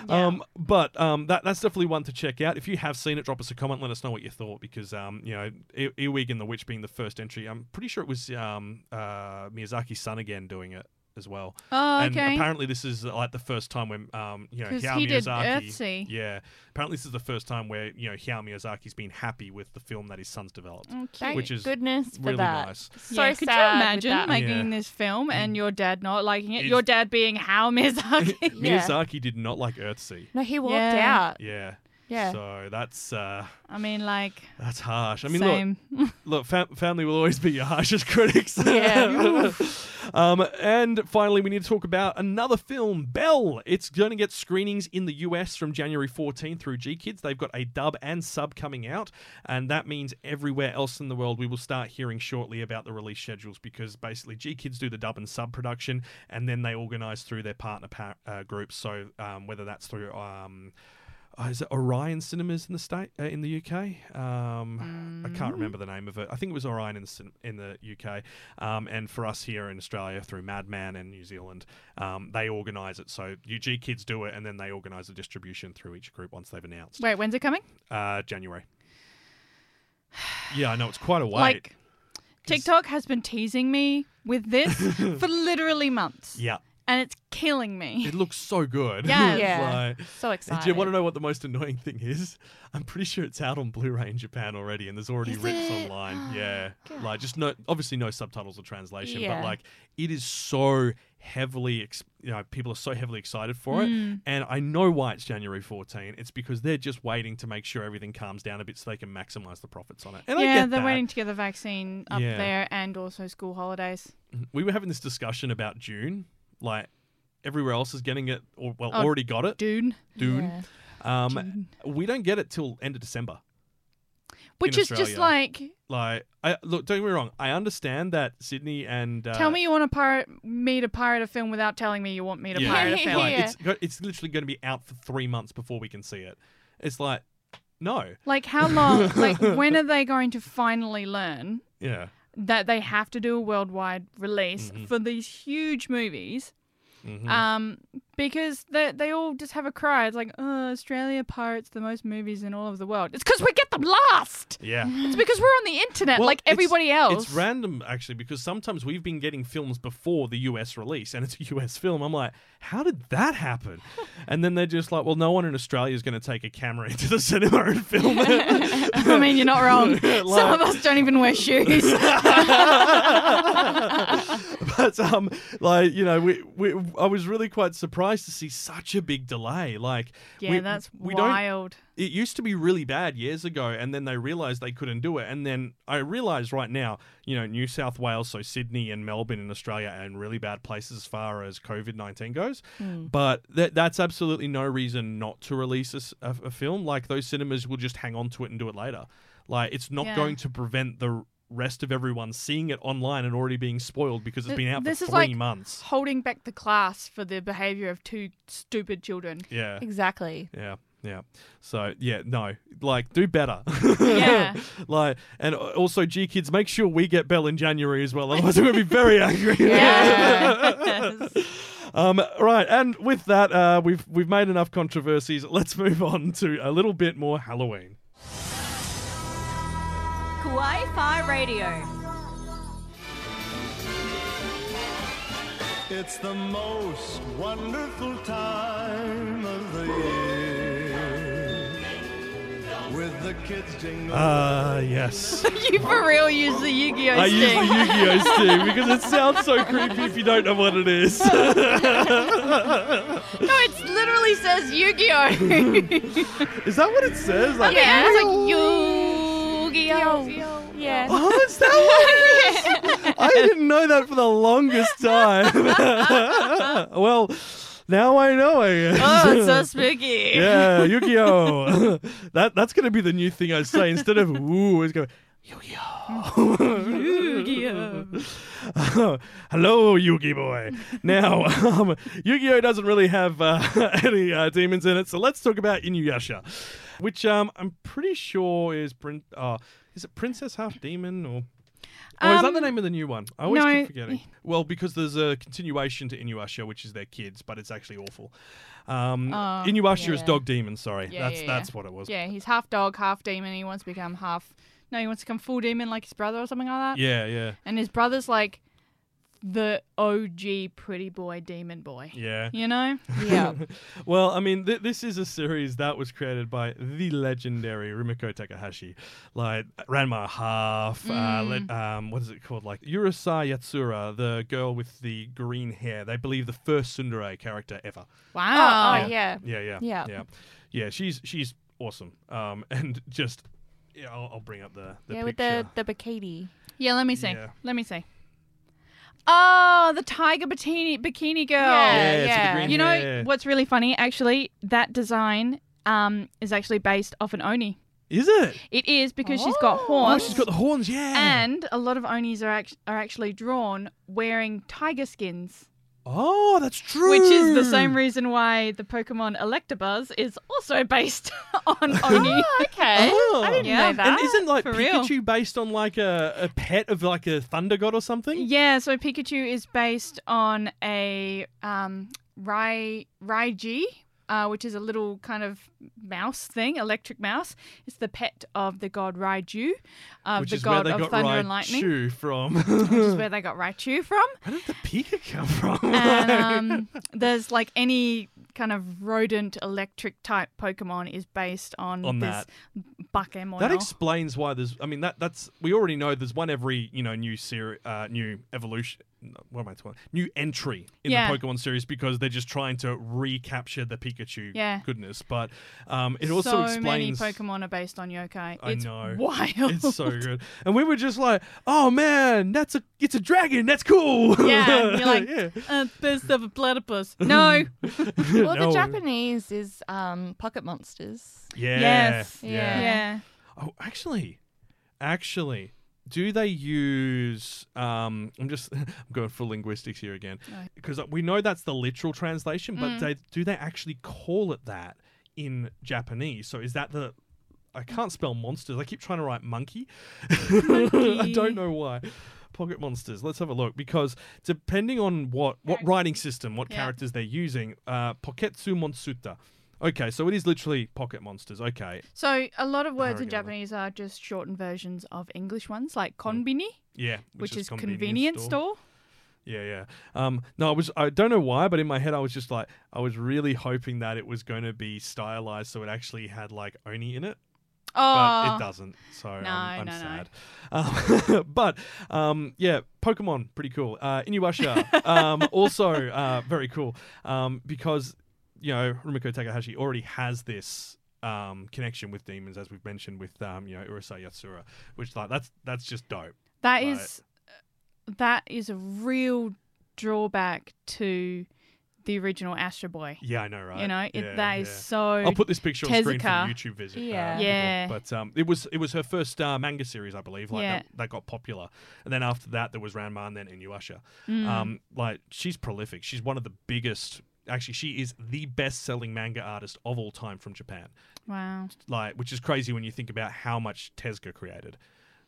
S1: Um, but um, that that's definitely one to check out. If you have seen it, drop us a comment. Let us know what you thought because um, you know, E- Earwig and the Witch being the first entry. I'm pretty sure it was um, uh, Miyazaki's son again doing it as well.
S2: Oh,
S1: And apparently, this is like the first time when um, you know
S2: 'Cause
S1: Hayao
S2: he did
S1: Miyazaki.
S2: Earthsea.
S1: Yeah, apparently this is the first time where you know Hayao Miyazaki's been happy with the film that his son's developed,
S3: Thank
S1: which is
S3: goodness for
S1: really
S3: that.
S1: nice.
S3: So
S2: yeah, could you
S3: sad with
S2: imagine making
S1: Yeah.
S2: this film and your dad not liking it?
S1: It's-
S2: Your dad being Hayao Miyazaki?
S3: Yeah.
S1: Miyazaki did not like Earthsea.
S3: No, he walked
S2: Yeah.
S3: out.
S1: Yeah.
S3: Yeah.
S1: So that's uh,
S2: I mean, like,
S1: that's harsh. I mean,
S2: same.
S1: look, look, fam- family will always be your harshest critics.
S3: Yeah.
S1: um, and finally, we need to talk about another film, Bell. It's going to get screenings in the US from January 14 through GKIDS. They've got a dub and sub coming out, and that means everywhere else in the world we will start hearing shortly about the release schedules because basically GKIDS do the dub and sub production, and then they organize through their partner pa- uh, groups. So um, whether that's through um, uh, is it Orion Cinemas in the state uh, in the UK? Um, I can't remember the name of it. I think it was Orion in the, in the UK. Um, and for us here in Australia, through Madman and New Zealand, um, they organise it. So UG Kids do it, and then they organise the distribution through each group once they've announced.
S2: Wait, when's it coming?
S1: Uh, January. Yeah, I know it's quite a wait.
S2: Like, TikTok has been teasing me with this for literally months.
S1: yeah,
S2: And it's killing me.
S1: it looks so good.
S2: Yeah,
S1: It's
S3: Yeah.
S1: like-
S3: So
S1: And
S3: excited.
S1: do you want to know what the most annoying thing is? I'm pretty sure it's out on Blu-ray in Japan already, and there's already
S3: Is
S1: rips
S3: it?
S1: online. Yeah, like just no, obviously no subtitles or translation,
S3: Yeah.
S1: but like it is so heavily, ex- you know, people are so heavily excited for it,
S2: Mm.
S1: and I know why it's January 14. It's because they're just waiting to make sure everything calms down a bit so they can maximize the profits on it. And I
S2: yeah,
S1: get
S2: they're
S1: that.
S2: waiting to get the vaccine up
S1: Yeah.
S2: there and also school holidays.
S1: We were having this discussion about June, like everywhere else is getting it, or well,
S2: Oh,
S1: already got it.
S2: Dune.
S1: Dune.
S3: Yeah.
S1: Um, we don't get it till end of December.
S2: Which is just like,
S1: Like, I look. Don't get me wrong. I understand that Sydney and uh,
S2: tell me you want to pirate me to pirate a film without telling me you want me to
S1: yeah,
S2: pirate a film.
S1: like,
S3: Yeah.
S1: it's it's literally going to be out for three months before we can see it. It's like, no,
S2: Like, how long? like, when are they going to finally learn
S1: yeah,
S2: that they have to do a worldwide release
S1: Mhm.
S2: for these huge movies?
S1: Mhm.
S2: Um, because they they all just have a cry. It's like, oh, Australia pirates the most movies in all of the world. It's because we get them last.
S1: Yeah.
S2: It's because we're on the internet
S1: Well,
S2: like
S1: it's-
S2: everybody else.
S1: It's random actually because sometimes we've been getting films before the US release and it's a US film. I'm like, how did that happen? and then they're just like, well, no one in Australia is going to take a camera into the cinema and film it.
S2: I mean, you're not wrong. Some of us don't even wear shoes.
S1: But um, like you know, we, we I was really quite surprised to see such a big delay. Like,
S2: Yeah,
S1: we,
S2: that's
S1: we don't- It used to be really bad years ago, and then they realized they couldn't do it. And then I realize right now, you know, New South Wales, so Sydney and Melbourne in Australia, are in really bad places as far as COVID nineteen goes.
S2: Mm.
S1: But that that's absolutely no reason not to release a film. Like those cinemas will just hang on to it and do it later. Like it's not
S2: Yeah.
S1: going to prevent the rest of everyone seeing it online and already being spoiled because it's been out
S2: this
S1: for
S2: is
S1: three
S2: like
S1: months.
S2: holding back the class for the behavior of two stupid children.
S1: Yeah.
S3: Exactly.
S1: Yeah, yeah. So yeah, no, like do better.
S2: Yeah.
S1: like and also, GKIDS, make sure we get Bell in January as well. Otherwise, we're gonna be very angry.
S2: Yes.
S1: um, right, and with that, uh, we've we've made enough controversies. Let's move on to a little bit more Halloween.
S9: Kawaii Fi Radio.
S10: It's the most wonderful time of the year. With the kids jingle.
S1: Ah, yes.
S2: you for real use the Yu-Gi-Oh
S1: I use
S2: stick.
S1: the Yu-Gi-Oh stick because it sounds so creepy if you don't know what it is.
S2: no, it literally says Yu-Gi-Oh.
S1: is that what it says? Like,
S2: yeah, it's like Yu-Gi-Oh.
S3: Yeah.
S1: Oh, is that what it is? I didn't know that for the longest time. well, now I know. I guess.
S2: Oh, it's so spooky.
S1: yeah, Yu-Gi-Oh. that that's gonna be the new thing I say instead of ooh. It's going Yu-Gi-Oh.
S2: Yu-Gi-Oh.
S1: Hello, Yugi boy. Now, um, Yu-Gi-Oh doesn't really have uh, any uh, demons in it, so let's talk about Inuyasha, which um, I'm pretty sure is prin- uh, is it Princess Half Demon or? Oh, is that the
S2: Um,
S1: name of the new one? I always
S2: no.
S1: keep forgetting. Well, because there's a continuation to Inuyasha, which is their kids, but it's actually awful. Um,
S2: Oh,
S1: Inuyasha is. Dog Demon. Sorry,
S2: Yeah,
S1: that's
S2: yeah,
S1: that's
S2: yeah.
S1: what it was.
S2: Yeah, he's half dog, half demon. He wants to become half. No, he wants to come full demon like his brother or something like that.
S1: Yeah, yeah,
S2: And his brother's like the OG pretty boy demon boy.
S1: yeah.
S2: You know?
S3: Yeah.
S1: well, I mean, th- this is a series that was created by the legendary Rumiko Takahashi, like Ranma Half. Uh,
S2: Mm.
S1: le- um, what is it called? Like Urusei Yatsura, the girl with the green hair. They believe the first tsundere character ever.
S2: Wow.
S3: Oh, yeah.
S1: Yeah, yeah,
S3: Yeah.
S1: yeah, yeah. She's she's awesome. Um, and just yeah, I'll, I'll bring up the, the
S3: yeah, with the the bikini.
S2: Yeah, let me see.
S1: Yeah.
S2: Let me see. Oh, the tiger bikini bikini girl.
S3: Yeah,
S1: Yeah, it's with the
S3: yeah.
S1: green
S2: You know
S1: hair.
S2: what's really funny? Actually, that design um is actually based off an oni.
S1: Is it?
S2: It is because she's got horns.
S1: Oh, she's got the horns. Yeah.
S2: and a lot of onis are act- are actually drawn wearing tiger skins,
S1: oh, that's true.
S2: which is the same reason why the Pokemon Electabuzz is also based on oni.
S3: Okay.
S1: Oh.
S3: I didn't
S2: Yeah.
S3: know that.
S1: And isn't like
S2: For real.
S1: Pikachu based on like a, a pet of like a thunder god or something?
S2: Yeah, so Pikachu is based on a um, Rai Raiji, uh, which is a little kind of mouse thing, electric mouse. It's the pet of the god Raiju, of
S1: Which
S2: the
S1: is where
S2: god
S1: they
S2: of
S1: got
S2: thunder
S1: Raichu
S2: and lightning,
S1: from.
S2: which is where they got Raichu from.
S1: Where did the Pika come from?
S2: And um, there's like any kind of rodent electric type Pokemon is based on,
S1: On
S2: this
S1: that.
S2: Bakemon.
S1: that explains why there's. I mean, that that's we already know there's one every you know new series, uh, new evolution. What am I talking? New entry in
S2: Yeah.
S1: the Pokemon series because they're just trying to recapture the Pikachu
S2: Yeah.
S1: goodness. But um, it also
S2: so
S1: explains.
S2: many Pokemon are based on yokai.
S1: I
S2: it's
S1: know.
S2: wild.
S1: It's so good, and we were just like, "Oh man, that's a it's a dragon. That's cool."
S2: Yeah, you're like,
S1: yeah.
S2: uh, best of a platypus. No.
S3: well,
S1: No.
S3: the Japanese is um, pocket monsters.
S1: Yeah.
S2: Yes.
S3: Yeah.
S2: Yeah.
S1: Oh, actually, actually, do they use? Um, I'm just I'm going for linguistics here again because we know that's the literal translation, but
S2: Mm.
S1: they do they actually call it that in Japanese? So is that the? I can't spell monsters. I keep trying to write monkey. I don't know why. Pocket Monsters. Let's have a look because depending on what what writing system, what
S2: Yeah.
S1: characters they're using, uh, Poketsu Monsuta. Okay, so it is literally Pocket Monsters. Okay,
S2: So a lot of words in. Japanese are just shortened versions of English ones, like konbini,
S1: yeah,
S2: which, is,
S1: convenience
S2: convenience store.
S1: Yeah, yeah. Um, no, I was. I don't know why, but in my head, I was just like, I was really hoping that it was going to be stylized so it actually had like oni in it. but
S2: Oh,
S1: it doesn't. So
S2: No,
S1: I'm, I'm
S2: no, no.
S1: sad. Um, but um, yeah, Pokemon pretty cool. Uh, Inuyasha um, also uh, very cool um, because you know Rumiko Takahashi already has this. Um, connection with demons, as we've mentioned with um, you know Urusei Yatsura, which like that's that's just dope.
S2: that
S1: Right.
S2: is that is a real drawback to the original Astro Boy.
S1: Yeah, I know, right?
S2: You know, it,
S1: Yeah,
S2: that is
S1: yeah.
S2: so.
S1: I'll put this picture on screen for the YouTube visit.
S3: Yeah.
S1: uh, people.
S2: Yeah.
S1: But um, it was it was her first uh, manga series, I believe. Like
S2: Yeah.
S1: that, that got popular, and then after that there was Ranma, and then Inuyasha.
S2: Mm.
S1: Um, like she's prolific. She's one of the biggest. Actually, she is the best-selling manga artist of all time from Japan.
S2: wow.
S1: Like, which is crazy when you think about how much Tezuka created.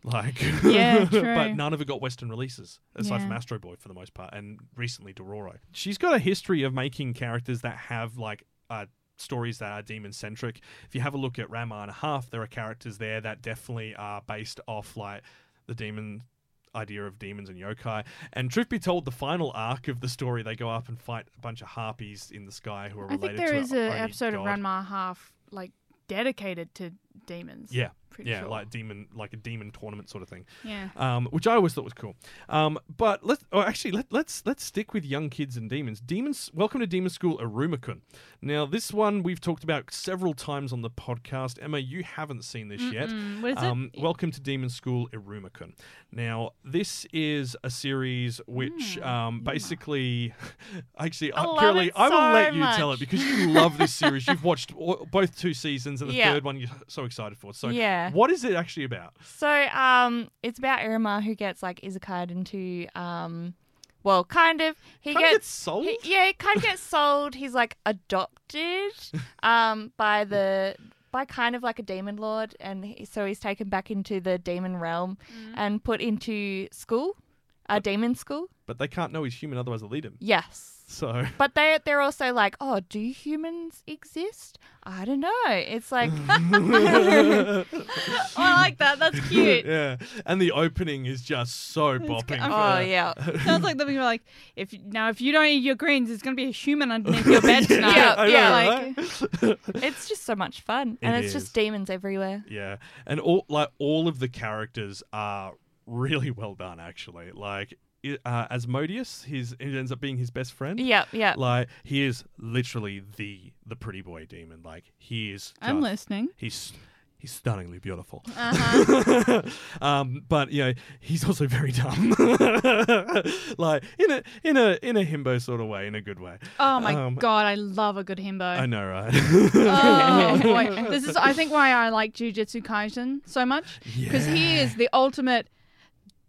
S1: Like,
S2: Yeah, true.
S1: but none of it got Western releases, aside from Astro Boy for the most part, and recently Dororo. She's got a history of making characters that have like uh, stories that are demon centric. If you have a look at Ranma and a Half, there are characters there that definitely are based off like the demon idea of demons and yokai. And truth be told, the final arc of the story, they go up and fight a bunch of harpies in the sky who are
S2: I
S1: related
S2: think there
S1: to
S2: is an episode of
S1: god.
S2: Ranma half like dedicated to demons.
S1: Yeah,
S2: Pretty
S1: yeah,
S2: sure.
S1: like demon, like a demon tournament sort of thing.
S2: Yeah.
S1: Um, which I always thought was cool. Um, but let's, oh, actually, let, let's let's stick with young kids and demons. Demons, welcome to Demon School, Arumikun. Now, this one we've talked about several times on the podcast. Emma, you haven't seen this yet.
S2: Mm-mm. What is it?
S1: um, Welcome to Demon School, Iruma-kun. Now, this is a series which
S2: Hmm.
S1: um, basically, actually,
S3: I
S1: Carolee,
S3: it
S1: I will
S3: so
S1: let you tell it because you love this series. You've watched all, both two seasons, and the
S3: Yeah.
S1: third one you're so excited for. So,
S3: Yeah.
S1: What is it actually about?
S3: So, um, it's about Iruma who gets like isekai'd into, um, well, kind of. He
S1: Kinda
S3: gets,
S1: gets sold?
S3: he- yeah, he kind of gets sold. He's like adopted, um, by the by kind of like a demon lord, and he, so he's taken back into the demon realm and put into school, a demon school.
S1: But they can't know he's human, otherwise they'll eat him.
S3: Yes.
S1: So,
S3: But they they're also like, oh, do humans exist? I don't know. It's like
S2: Oh, I like that. That's cute.
S1: yeah, and the opening is just so bopping.
S3: Oh
S1: for- oh,
S3: yeah.
S2: Sounds like they're like, if now if you don't eat your greens, there's gonna be a human underneath your bed
S1: Yeah,
S2: tonight.
S3: Yeah,
S1: I know,
S3: yeah,
S1: right?
S3: It's just so much fun.
S1: It
S3: and it's
S1: is.
S3: just demons everywhere.
S1: Yeah, and all like all of the characters are really well done. Actually, like i- uh, Asmodeus, his it ends up being his best friend.
S3: Yeah, yeah.
S1: Like he is literally the the pretty boy demon. Like he is.
S2: I'm listening.
S1: He's he's stunningly beautiful.
S2: Uh-huh.
S1: um, but you know he's also very dumb. like in a in a in a himbo sort of way, in a good way.
S2: Oh my
S1: Um,
S2: god, I love a good himbo.
S1: I know, right?
S2: Oh boy, this is I think why I like Jujutsu Kaisen so much because he is the ultimate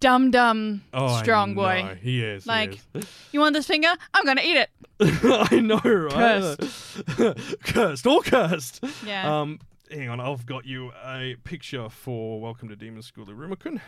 S2: dumb dumb
S1: Oh,
S2: strong boy.
S1: He is. he
S2: Like,
S1: is.
S2: you want this finger? I'm gonna eat it.
S1: I know, right? cursed, cursed, all cursed.
S2: Yeah.
S1: Um, hang on, I've got you a picture for Welcome to Demon School Iruma-kun.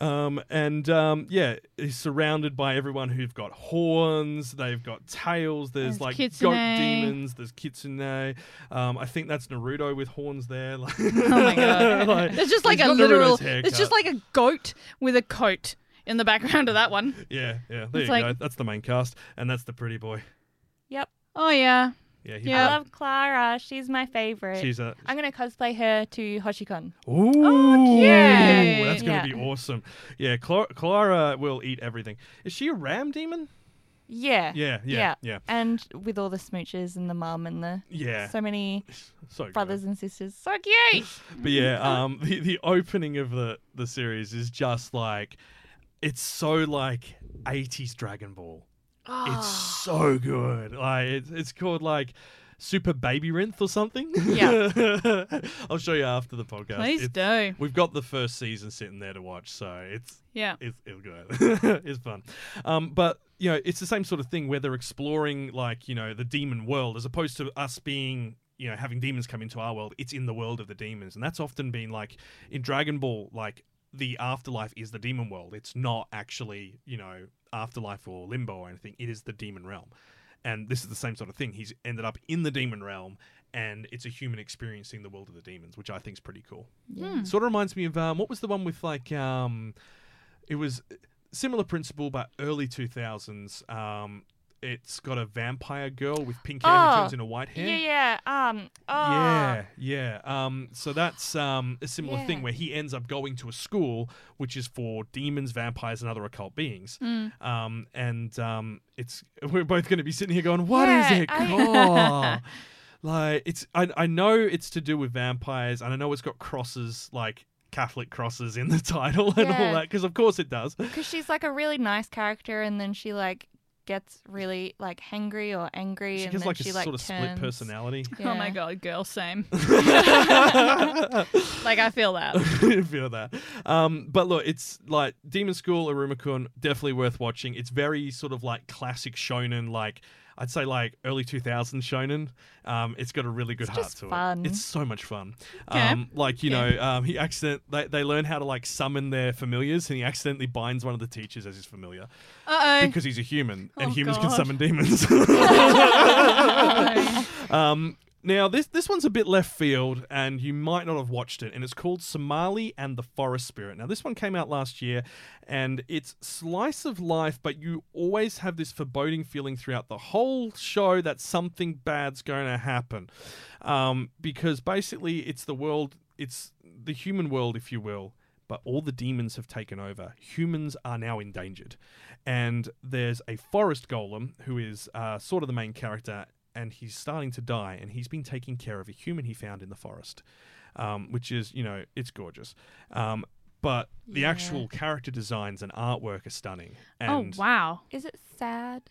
S1: Um, and um, yeah, he's surrounded by everyone who've got horns. They've got tails. There's,
S2: There's
S1: like
S2: kitsune.
S1: goat demons. There's kitsune. Um, I think that's Naruto with horns there. Like,
S2: Oh my god.
S1: like,
S2: There's just like a literal. It's just like a goat with a coat in the background of that one.
S1: yeah, yeah. There
S2: It's
S1: you
S2: like-
S1: go. That's the main cast, and that's the pretty boy.
S3: Yep.
S2: Oh yeah.
S1: Yeah,
S2: Yeah.
S3: I love Clara. She's my favorite.
S1: She's a
S3: I'm gonna cosplay her to Hoshikon.
S1: Ooh,
S2: cute.
S1: that's gonna
S3: Yeah.
S1: be awesome. Yeah, Cla- Clara will eat everything. Is she a ram demon?
S3: Yeah.
S1: Yeah, yeah, yeah.
S3: And with all the smooches and the mum and the
S1: Yeah.
S3: so many
S1: So good.
S3: brothers and sisters. So cute.
S1: But yeah, um, the the opening of the the series is just like, it's so like '80s Dragon Ball. It's so good. Like it's it's called like. Super Babyrinth or something.
S3: Yeah.
S1: I'll show you after the podcast.
S2: Please
S1: It's-
S2: do.
S1: We've got the first season sitting there to watch, so it's
S2: Yeah.
S1: it's, it's good. it's fun. Um, but you know, it's the same sort of thing where they're exploring like you know the demon world as opposed to us being you know having demons come into our world. It's in the world of the demons, and that's often been like in Dragon Ball, like the afterlife is the demon world. It's not actually, you know, afterlife or limbo or anything. It is the demon realm. And this is the same sort of thing. He's ended up in the demon realm and it's a human experiencing the world of the demons, which I think is pretty cool.
S2: Yeah.
S1: Sort of reminds me of um, what was the one with like um, it was similar principle, but early two thousands. Um, it's got a vampire girl with pink hair who
S3: Oh,
S1: turns into white hair.
S3: Yeah, yeah. Um. Oh.
S1: Yeah, yeah. Um, so that's um, a similar thing where he ends up going to a school which is for demons, vampires, and other occult beings.
S2: Mm.
S1: Um, and um, it's we're both going to be sitting here going, "What is
S3: Yeah,
S1: it
S3: I-
S1: called?" like it's I I know it's to do with vampires, and I know it's got crosses like Catholic crosses in the title and all that because of course it does.
S3: Because she's like a really nice character, and then she like gets really like hangry or angry,
S1: She
S3: and
S1: gets
S3: then
S1: like
S3: she
S1: a
S3: like
S1: sort of split
S3: turns-
S1: personality.
S2: Oh my god, girl, same. like I feel that.
S1: I feel that. Um, but look, it's like Demon School, Arumakun, definitely worth watching. It's very sort of like classic shonen, like I'd say like early 2000s shonen. Um, it's got a really good
S3: It's
S1: heart to
S3: fun.
S1: it. It's so much fun. Um, like you
S2: Yeah.
S1: know, um, he accident they, they learn how to like summon their familiars, and he accidentally binds one of the teachers as his familiar
S2: Uh oh.
S1: because he's a human, and
S2: Oh,
S1: humans can summon demons. um, now this this one's a bit left field, and you might not have watched it, and it's called Somali and the Forest Spirit. Now this one came out last year, and it's slice of life, but you always have this foreboding feeling throughout the whole show that something bad's going to happen, um, because basically it's the world, it's the human world, if you will but all the demons have taken over. Humans are now endangered. And there's a forest golem who is uh, sort of the main character, and he's starting to die, and he's been taking care of a human he found in the forest, um, which is, you know, it's gorgeous. Um, but the
S3: Yeah.
S1: actual character designs and artwork are stunning.
S2: Oh
S1: And
S2: wow.
S3: Is it sad?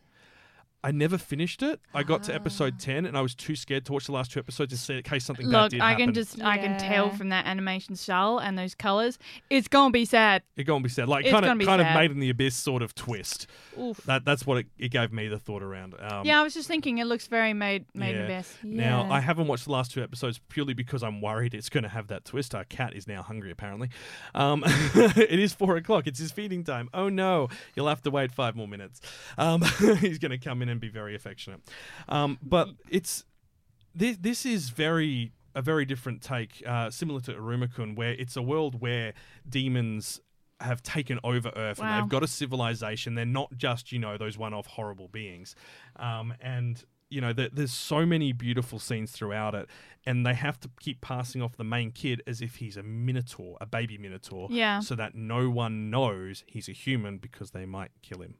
S1: I never finished it. I got to episode 10, and I was too scared to watch the last two episodes in see- in case something bad
S2: Look,
S1: did
S2: I
S1: happen.
S2: can just I can tell from that animation style and those colors. It's gonna be sad.
S1: It gonna be sad. Like
S2: It's
S1: kind of
S2: gonna be
S1: kind of made in the abyss sort of twist.
S2: Oof.
S1: That that's what it, it gave me the thought around. Um,
S2: yeah, I was just thinking it looks very made made in
S1: the
S2: abyss.
S1: Now
S3: Yeah.
S1: I haven't watched the last two episodes purely because I'm worried it's going to have that twist. Our cat is now hungry apparently. Um, it is four o'clock. It's his feeding time. Oh no! You'll have to wait five more minutes. Um, he's going to come in and be very affectionate. Um, but it's this. This is very a very different take, uh, similar to Arumakun, where it's a world where demons have taken over Earth and they've got a civilization. They're not just you know those one-off horrible beings, um, and you know there, there's so many beautiful scenes throughout it, and they have to keep passing off the main kid as if he's a minotaur, a baby minotaur,
S2: Yeah.
S1: so that no one knows he's a human because they might kill him.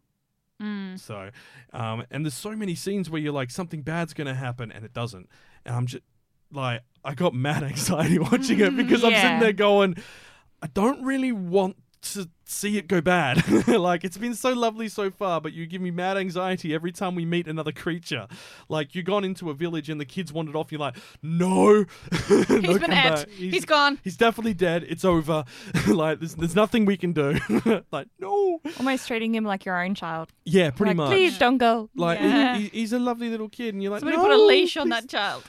S2: Mm.
S1: So, um, and there's so many scenes where you're like, something bad's going to happen, and it doesn't. And I'm just like, I got mad anxiety watching it because I'm sitting there going, I don't really want to see it go bad. like, it's been so lovely so far, but you give me mad anxiety every time we meet another creature. Like, you gone into a village and the kids wandered off, you're like, no.
S2: He's
S1: He's
S2: been ate. He's gone.
S1: He's definitely dead. It's over. like, there's, there's nothing we can do. like, no.
S3: Almost treating him like your own child.
S1: Yeah, pretty
S3: Like,
S1: much.
S3: Please don't go.
S1: Like
S2: Yeah.
S1: he, he's a lovely little kid, and you're like,
S2: Somebody
S1: no,
S2: put a leash on
S1: please,
S2: that child.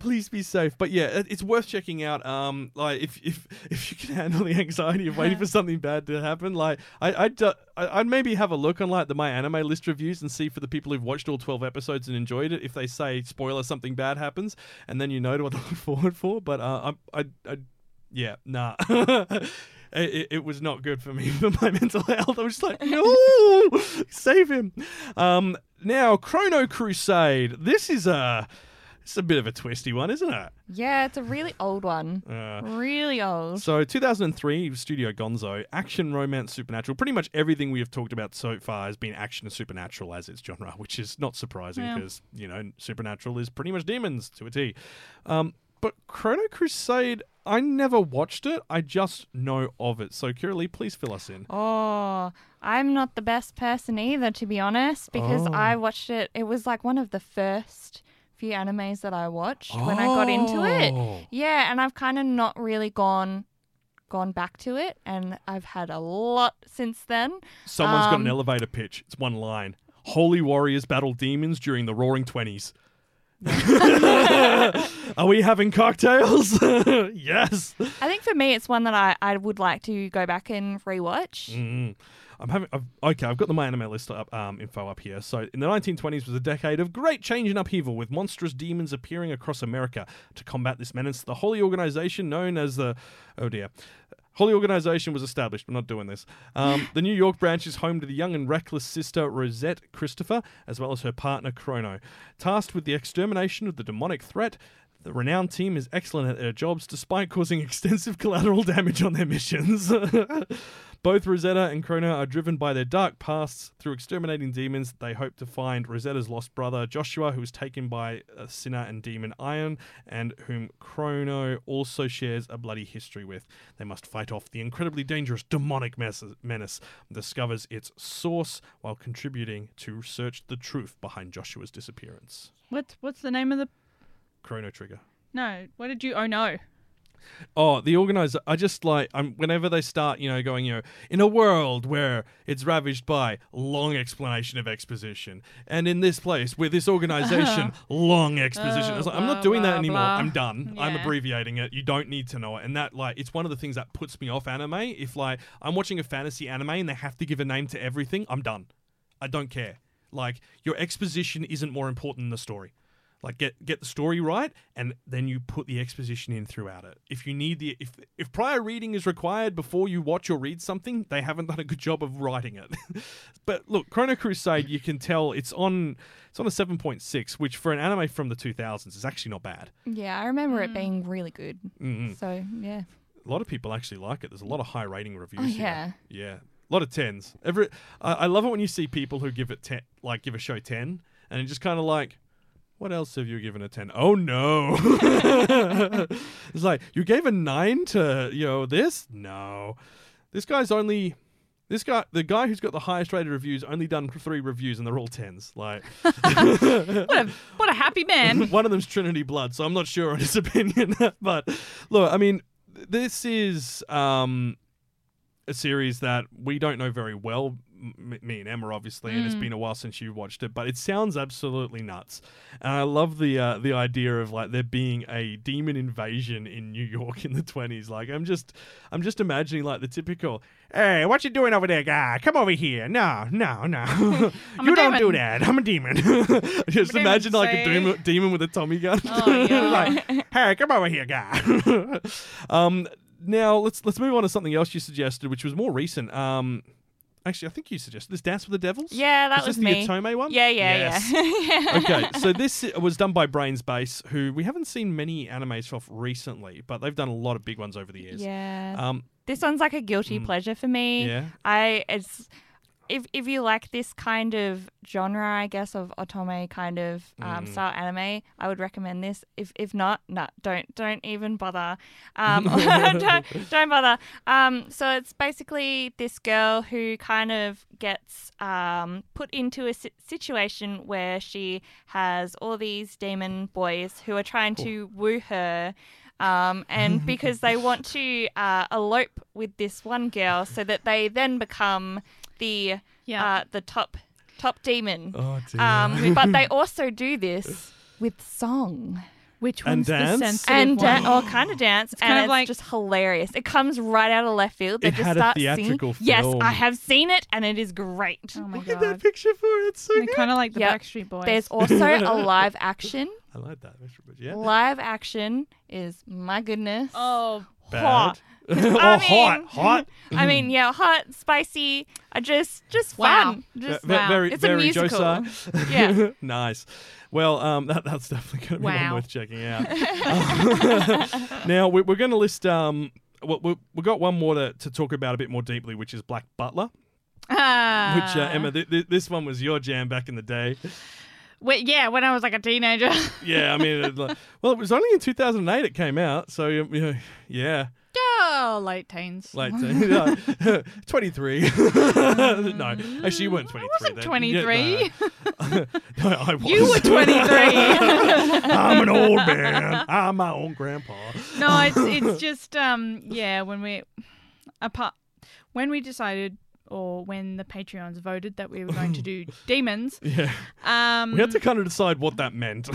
S1: Please be safe. But yeah, it's worth checking out. Um, like if if if you can handle the anxiety of waiting for something bad to happen, like I I'd, uh, I- I'd maybe have a look on like the my anime list reviews and see for the people who've watched all twelve episodes and enjoyed it if they say spoiler something bad happens, and then you know what to look forward for. But uh, I I, I yeah, nah. It, it- was not good for me for my mental health. I was just like, no, save him. Um, now, Chrono Crusade. This is a, it's a bit of a twisty one, isn't it?
S3: Yeah, it's a really old one.
S1: Uh,
S3: Really old.
S1: so 2003, Studio Gonzo, action, romance, supernatural. Pretty much everything we have talked about so far has been action and supernatural as its genre, which is not surprising
S2: Yeah.
S1: because you know supernatural is pretty much demons to a T. Um, but Chrono Crusade, I never watched it. I just know of it. So Kiralee, please fill us in.
S3: Oh, I'm not the best person either, to be honest, because
S1: Oh.
S3: I watched it. It was like one of the first few animes that I watched when I got into it.
S1: Oh.
S3: Yeah, and I've kind of not really gone gone back to it, and I've had a lot since then.
S1: Someone's got an
S3: Um,
S1: elevator pitch. It's one line. Holy warriors battle demons during the Roaring Twenties. Are we having cocktails? yes.
S3: I think for me, it's one that I, I would like to go back and rewatch.
S1: Mm. I'm having I've, okay. I've got the my anime list up, um, info up here. So, in the 1920s was a decade of great change and upheaval, with monstrous demons appearing across America. To combat this menace, the holy organization known as the oh dear. Holy Organization was established. We're not doing this. Um, the New York branch is home to the young and reckless sister Rosette Christopher, as well as her partner Chrono. Tasked with the extermination of the demonic threat, the renowned team is excellent at their jobs despite causing extensive collateral damage on their missions. Both Rosette and Chrono are driven by their dark pasts. Through exterminating demons, they hope to find Rosette's lost brother, Joshua, who was taken by a sinner and demon Aion, and whom Chrono also shares a bloody history with. They must fight off the incredibly dangerous demonic menace, discovers its source, while contributing to search the truth behind Joshua's disappearance.
S2: What's what's the name of the?
S1: Chrono Trigger.
S2: No, what did you? Oh no.
S1: Oh, the organizer. I just like I'm whenever they start, you know, going, you know, in a world where it's ravaged by long explanation of exposition, and in this place with this organization, long exposition. I was like, I'm not doing that anymore. I'm done. I'm
S2: Yeah.
S1: abbreviating it. You don't need to know it. And that like it's one of the things that puts me off anime. If like I'm watching a fantasy anime and they have to give a name to everything, I'm done. I don't care. Like your exposition isn't more important than the story. Like get get the story right, and then you put the exposition in throughout it. If you need the if if prior reading is required before you watch or read something, they haven't done a good job of writing it. but look, Chrono Crusade, you can tell it's on it's on a seven point six, which for an anime from the two thousands is actually not bad.
S3: Yeah, I remember it mm. being really good.
S1: Mm-mm.
S3: So, yeah.
S1: A lot of people actually like it. There's a lot of high rating reviews.
S3: Oh,
S1: here.
S3: yeah.
S1: yeah, a lot of tens. Every I I love it when you see people who give it ten, like give a show ten, and it's just kind of like. What else have you given a 10? Oh no. it's like, you gave a 9 to, you know, this? No. This guy's only this guy the guy who's got the highest rated reviews only done 3 reviews and they're all 10s. Like
S2: What a what a happy man.
S1: one of them's Trinity Blood, so I'm not sure on his opinion. but look, I mean, this is um, a series that we don't know very well. M- me and Emma, obviously, and it's been a while since you watched it, but it sounds absolutely nuts. And I love the uh, the idea of like there being a demon invasion in New York in the twenties. Like I'm just I'm just imagining like the typical, hey, what you doing over there, guy? Come over here. No, no, no. you don't do that. I'm a demon. just
S2: demon,
S1: imagine like a demon, demon with a Tommy gun.
S2: Oh, yeah.
S1: like, hey, come over here, guy. um, now let's let's move on to something else you suggested, which was more recent. Um, actually, I think you suggested this Dance with the Devils.
S3: Yeah, that
S1: Is
S3: was
S1: this
S3: me.
S1: the Otome one?
S3: Yeah, yeah,
S1: Yes.
S3: yeah.
S1: okay, so this was done by Brains Base, who we haven't seen many animes of recently, but they've done a lot of big ones over the years.
S3: Yeah.
S1: Um,
S3: This one's like a guilty
S1: Mm.
S3: pleasure for me.
S1: Yeah.
S3: I it's if if you like this kind of genre, I guess of otome kind of um,
S1: Mm.
S3: style anime, I would recommend this. If if not, no, don't don't even bother. Um, don't don't bother. Um, so it's basically this girl who kind of gets um, put into a si- situation where she has all these demon boys who are trying to woo her. Um, and because they want to uh, elope with this one girl, so that they then become the
S2: Yeah.
S3: uh, the top top demon.
S1: Oh, dear.
S3: Um, but they also do this with song
S2: Which
S1: And
S2: one's the
S1: dance?
S2: sensitive
S3: and
S2: one?
S3: da- or kind of dance, and
S2: kind of
S3: it's
S2: like-
S3: just hilarious. It comes right out of left field. They
S1: It
S3: just
S1: had a
S3: start
S1: theatrical
S3: singing. Yes. I have seen it, and it is great.
S2: Oh my
S1: Look at that picture for it. It's so
S2: They're
S1: good.
S2: kind of like the
S3: Yep.
S2: Backstreet Boys.
S3: There's also a live action.
S1: I like that. picture, but Yeah.
S3: Live action is my goodness.
S2: oh
S1: Bad. oh,
S3: I
S1: hot,
S3: mean-
S1: hot.
S3: I mean, yeah, hot, spicy. I just, just
S2: Wow.
S3: fun. Just
S1: Ve- Very,
S3: It's
S1: very
S3: a musical. Yeah.
S1: nice. Well, um, that, that's definitely going to be one worth checking out. now we, we're going to list. Um, we, we, we've got one more to, to talk about a bit more deeply, which is Black Butler.
S2: Ah.
S1: Which uh, Emma, th- th- this one was your jam back in the day.
S2: Wait, yeah, when I was like a teenager.
S1: Yeah, I mean, it, like, well, it was only in 2008 it came out, so you know, yeah,
S2: oh, late teens.
S1: like uh, 23. no, actually, you weren't 23.
S2: I wasn't
S1: then.
S2: 23.
S1: Yeah, no. No, I was.
S2: You were 23.
S1: I'm an old man. I'm my own grandpa.
S2: no, it's it's just um yeah when we apart when we decided or when the Patreons voted that we were going to do demons.
S1: Yeah.
S2: Um,
S1: We had to kind of decide what that meant.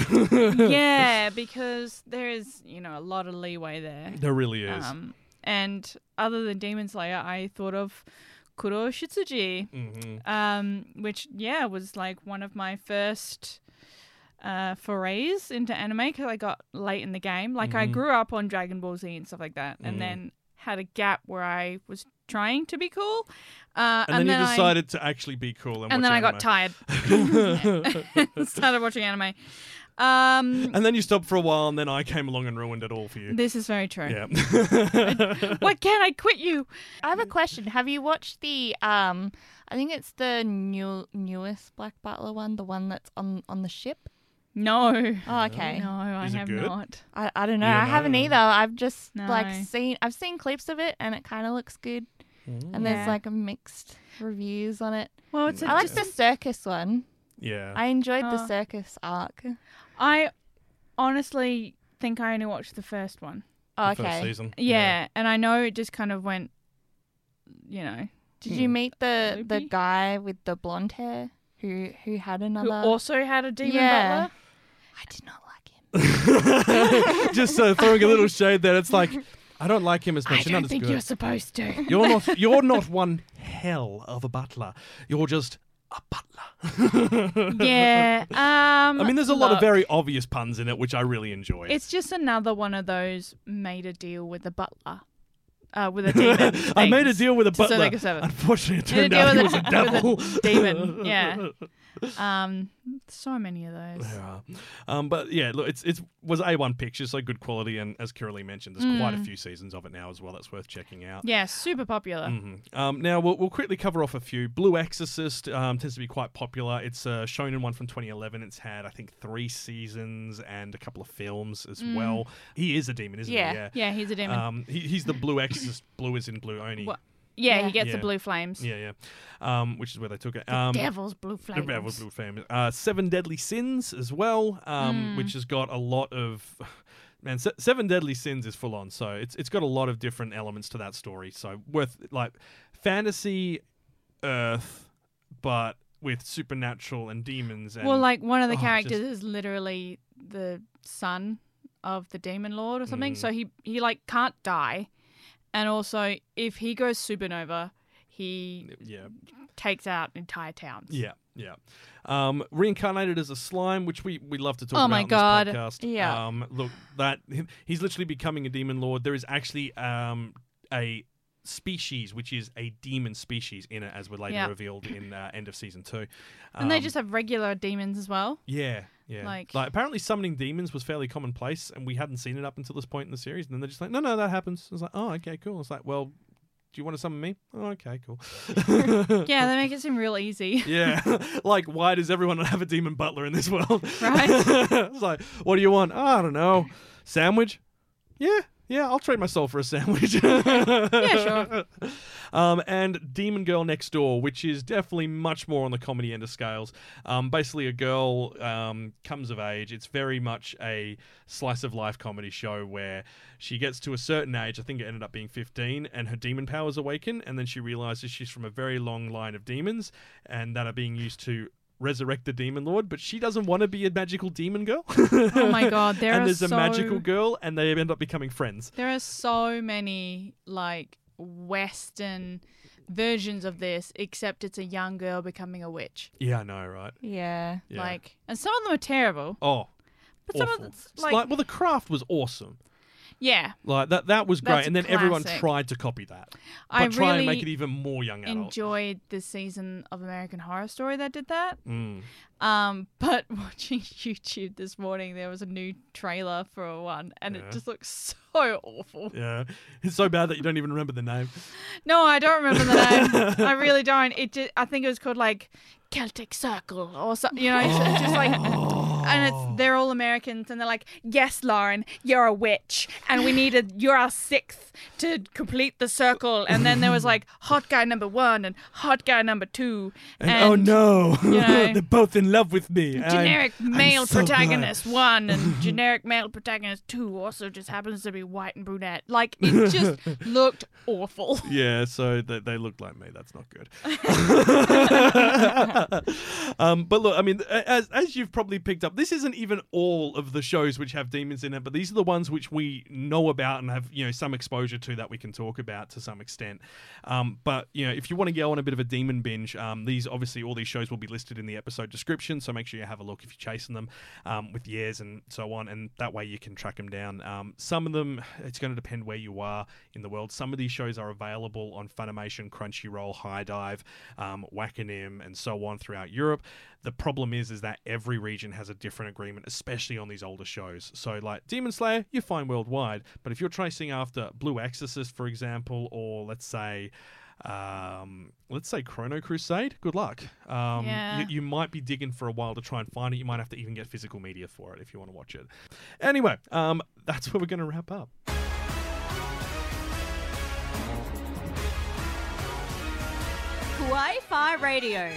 S2: yeah, because there is, you know, a lot of leeway there.
S1: There really is.
S2: Um, and other than Demon Slayer, I thought of Kuro Shitsuji,
S1: Mhm.
S2: um, which, yeah, was like one of my first uh, forays into anime because I got late in the game. Like, I
S1: Mhm.
S2: grew up on Dragon Ball Z and stuff like that, and
S1: Mhm.
S2: then had a gap where I was trying to be cool. Uh,
S1: and, then, you
S2: I-
S1: decided to actually be cool and,
S2: and then I got tired. Started watching anime. Um,
S1: and then you stopped for a while, and then I came along and ruined it all for you.
S2: this is very true.
S1: Yeah.
S2: Why can't I quit you?
S3: I have a question. Have you watched the um I think it's the new newest Black Butler one, the one that's on on the ship?
S2: No.
S3: Oh, okay.
S2: No, I
S1: Is it
S2: have
S1: good?
S2: not.
S3: I, I don't know.
S1: You
S3: I
S1: don't
S3: haven't
S1: know?
S3: either. I've just
S2: No.
S3: like seen I've seen clips of it and it kind of looks good. And
S2: Yeah.
S3: there's like a mixed reviews on it.
S2: Well, it's a
S3: I like the circus one.
S1: yeah.
S3: I enjoyed the
S2: Oh.
S3: circus arc.
S2: I honestly think I only watched the first one.
S3: Oh,
S1: The first
S3: okay.
S1: season.
S2: Yeah, and I know it just kind of went, you know,
S3: Did you
S1: Hmm.
S3: meet the the
S2: Loopy?
S3: guy with the blonde hair who who had another?
S2: who also had a demon
S3: Yeah.
S2: butler.
S3: I did not like him.
S1: Just uh, throwing a little shade there. It's like I don't like him as much.
S2: I
S1: You're not
S2: don't
S1: as
S2: think
S1: good.
S2: you're supposed to.
S1: You're not. You're not one hell of a butler. You're just a butler.
S2: yeah. Um.
S1: I mean, there's a lot of very obvious puns in it, which I really enjoy.
S2: It's just another one of those made a deal with a butler. Uh, with a demon.
S1: I made a deal with a
S2: so
S1: butler.
S2: they could serve it.
S1: Unfortunately, it turned out he was a
S2: a-
S1: devil.
S2: with a demon, yeah. Um, so many of those.
S1: Yeah. Um, but yeah, look, it's it's was A1 pictures, so good quality, and as Kiralee mentioned, there's quite a
S2: Mm.
S1: few seasons of it now as well. That's worth checking out.
S2: Yeah, super popular.
S1: Mhm. Um, now we'll, we'll quickly cover off a few. Blue Exorcist um, tends to be quite popular. It's a shonen one from 2011. It's had I think three seasons and a couple of films as
S2: Mm.
S1: well. He is a demon, isn't
S2: Yeah.
S1: he? Yeah.
S2: Yeah, he's a demon.
S1: Um, he, he's the Blue Exorcist. blue is in blue only.
S2: What? Yeah,
S3: Yeah.
S2: he gets
S1: Yeah.
S2: the blue flames.
S1: Yeah, yeah. Um, which is where they took it. Um,
S2: Devil's blue
S1: the
S2: flames.
S1: Devil's Blue Flames. Uh, Seven Deadly Sins as well, um,
S2: Mm.
S1: which has got a lot of. Man, Se- Seven Deadly Sins is full on, so it's it's got a lot of different elements to that story. So worth like fantasy, Earth, but with supernatural and demons. And
S2: Well, like one of the
S1: oh,
S2: characters
S1: just-
S2: is literally the son of the demon lord or something.
S1: Mm.
S2: So he he like can't die, and also if he goes supernova, he
S1: yeah,
S2: takes out entire towns.
S1: yeah, yeah. Um, reincarnated as a slime, which we we love to talk
S2: Oh
S1: about
S2: my
S1: on
S2: God.
S1: this podcast.
S3: Yeah.
S1: Um, look, that he's literally becoming a demon lord. There is actually um a species which is a demon species in it, as we're later
S2: Yeah.
S1: revealed in uh, end of season two.
S2: and they
S1: Um,
S2: just have regular demons as well.
S1: yeah, yeah.
S2: like-
S1: like apparently summoning demons was fairly commonplace, and we hadn't seen it up until this point in the series. And then they're just like, no, no, that happens. I was like, oh, okay, cool. It's like, well, do you want to summon me? Oh, okay, cool.
S2: Yeah, they make it seem real easy.
S1: Yeah, like why does everyone have a demon butler in this world?
S2: Right.
S1: it's like, what do you want? Oh, I don't know. Sandwich? Yeah, yeah, I'll trade my soul for a sandwich. yeah,
S2: sure.
S1: Um, and Demon Girl Next Door, which is definitely much more on the comedy end of scales. Um, basically, a girl um, comes of age. It's very much a slice of life comedy show where she gets to a certain age. I think it ended up being 15, and her demon powers awaken. And then she realizes she's from a very long line of demons and that are being used to resurrect the demon lord, but she doesn't want to be a magical demon girl.
S2: Oh my God, there
S1: and
S2: are
S1: there's a magical girl, and they end up becoming friends.
S2: There are so many like Western versions of this, except it's a young girl becoming a witch.
S1: Yeah, I know, right?
S3: Yeah.
S1: Yeah.
S2: Like, and some of them are terrible.
S1: Oh,
S2: But some of
S1: awful.
S2: it's
S1: It's
S2: like-
S1: well, the craft was awesome.
S2: Yeah,
S1: Like that, that was great,
S2: That's
S1: and then everyone tried to copy that, but
S2: I
S1: try and make it even more young adult.
S2: enjoyed the season of American Horror Story that did that.
S1: Mm.
S2: Um, but watching YouTube this morning, there was a new trailer for one, and
S1: Yeah.
S2: it just looks so awful.
S1: Yeah, it's so bad that you don't even remember the name.
S2: No, I don't remember the name. I really don't. It just, I think it was called like Celtic Circle or something. You know, it's it's just like and it's they're all Americans, and they're like, "Yes, Lauren, you're a witch, and we needed you're our sixth to complete the circle." And then there was like hot guy number one and hot guy number two,
S1: And, oh no,
S2: you know,
S1: they're both in love with me. I'm-
S2: generic
S1: I'm
S2: male
S1: so glad.
S2: protagonist one and generic male protagonist two also just happens to be white and brunette. Like it just looked awful.
S1: Yeah, so they, they look like me. That's not good. um, but look, I mean, as, as you've probably picked up, this isn't even all of the shows which have demons in it, but these are the ones which we know about and have you know some exposure to that we can talk about to some extent. Um, but you know, if you want to go on a bit of a demon binge, um, these obviously all these shows will be listed in the episode description, so make sure you have a look if you're chasing them um, with years and so on, and that way you can track them down. Um, some of them, it's going to depend where you are in the world. Some of these shows are available on Funimation, Crunchyroll, HIDIVE, um, Wakanim, and so on throughout Europe. The problem is, is that every region has a different agreement, especially on these older shows. So, like Demon Slayer, you find worldwide, but if you're tracing after Blue Exorcist, for example, or let's say um, let's say Chrono Crusade, good luck. Um,
S2: Yeah.
S1: you, you might be digging for a while to try and find it. You might have to even get physical media for it if you want to watch it. Anyway, um, that's where we're going to wrap up.
S9: Wi-Fi Radio.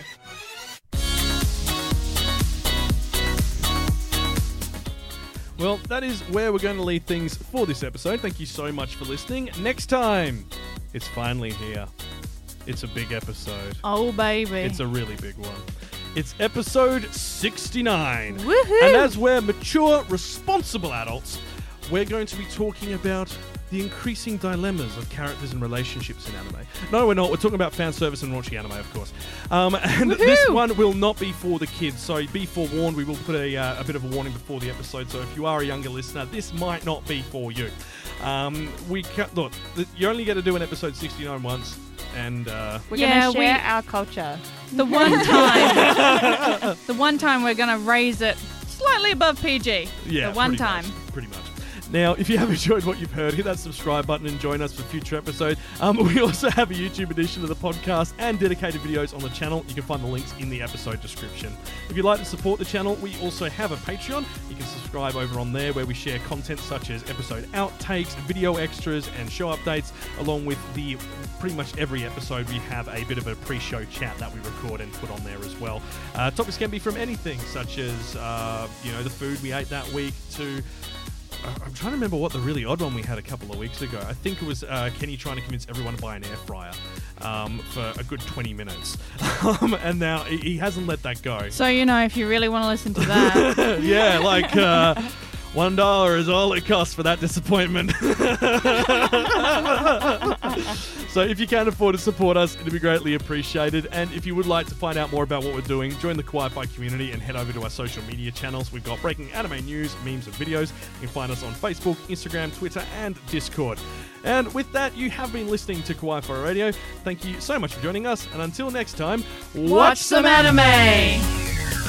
S1: Well, that is where we're going to leave things for this episode. Thank you so much for listening. Next time, it's finally here. It's a big episode.
S2: Oh baby.
S1: It's a really big one. It's episode 69.
S2: Woohoo!
S1: And as we're mature, responsible adults, we're going to be talking about the increasing dilemmas of characters and relationships in anime. No, we're not. We're talking about fan service and raunchy anime, of course. Um, and this one will not be for the kids, so be forewarned. We will put a, uh, a bit of a warning before the episode. So if you are a younger listener, this might not be for you. Um, we ca- look. th- You only get to do an episode 69 once, and uh,
S3: We're
S2: Yeah,
S3: gonna share
S2: we-
S3: our culture.
S2: the one time the one time we're gonna raise it slightly above PG.
S1: Yeah,
S2: The one
S1: pretty
S2: time.
S1: much, pretty much. Now, if you have enjoyed what you've heard, hit that subscribe button and join us for future episodes. Um, we also have a YouTube edition of the podcast and dedicated videos on the channel. You can find the links in the episode description. If you'd like to support the channel, we also have a Patreon. You can subscribe over on there where we share content such as episode outtakes, video extras, and show updates, along with the pretty much every episode we have a bit of a pre-show chat that we record and put on there as well. Uh, topics can be from anything such as uh, you know the food we ate that week to I'm trying to remember what the really odd one we had a couple of weeks ago. I think it was uh, Kenny trying to convince everyone to buy an air fryer um, for a good 20 minutes. um, and now he, he hasn't let that go.
S2: So you know, if you really want to listen to that,
S1: yeah, like uh, one dollar is all it costs for that disappointment. so if you can afford to support us, it'd be greatly appreciated. And if you would like to find out more about what we're doing, join the Wi-Fi community and head over to our social media channels. We've got breaking anime news, memes, and videos. You can find us on Facebook, Instagram, Twitter, and Discord. And with that, you have been listening to Kawaii Fi Radio. Thank you so much for joining us, and until next time,
S2: watch some anime.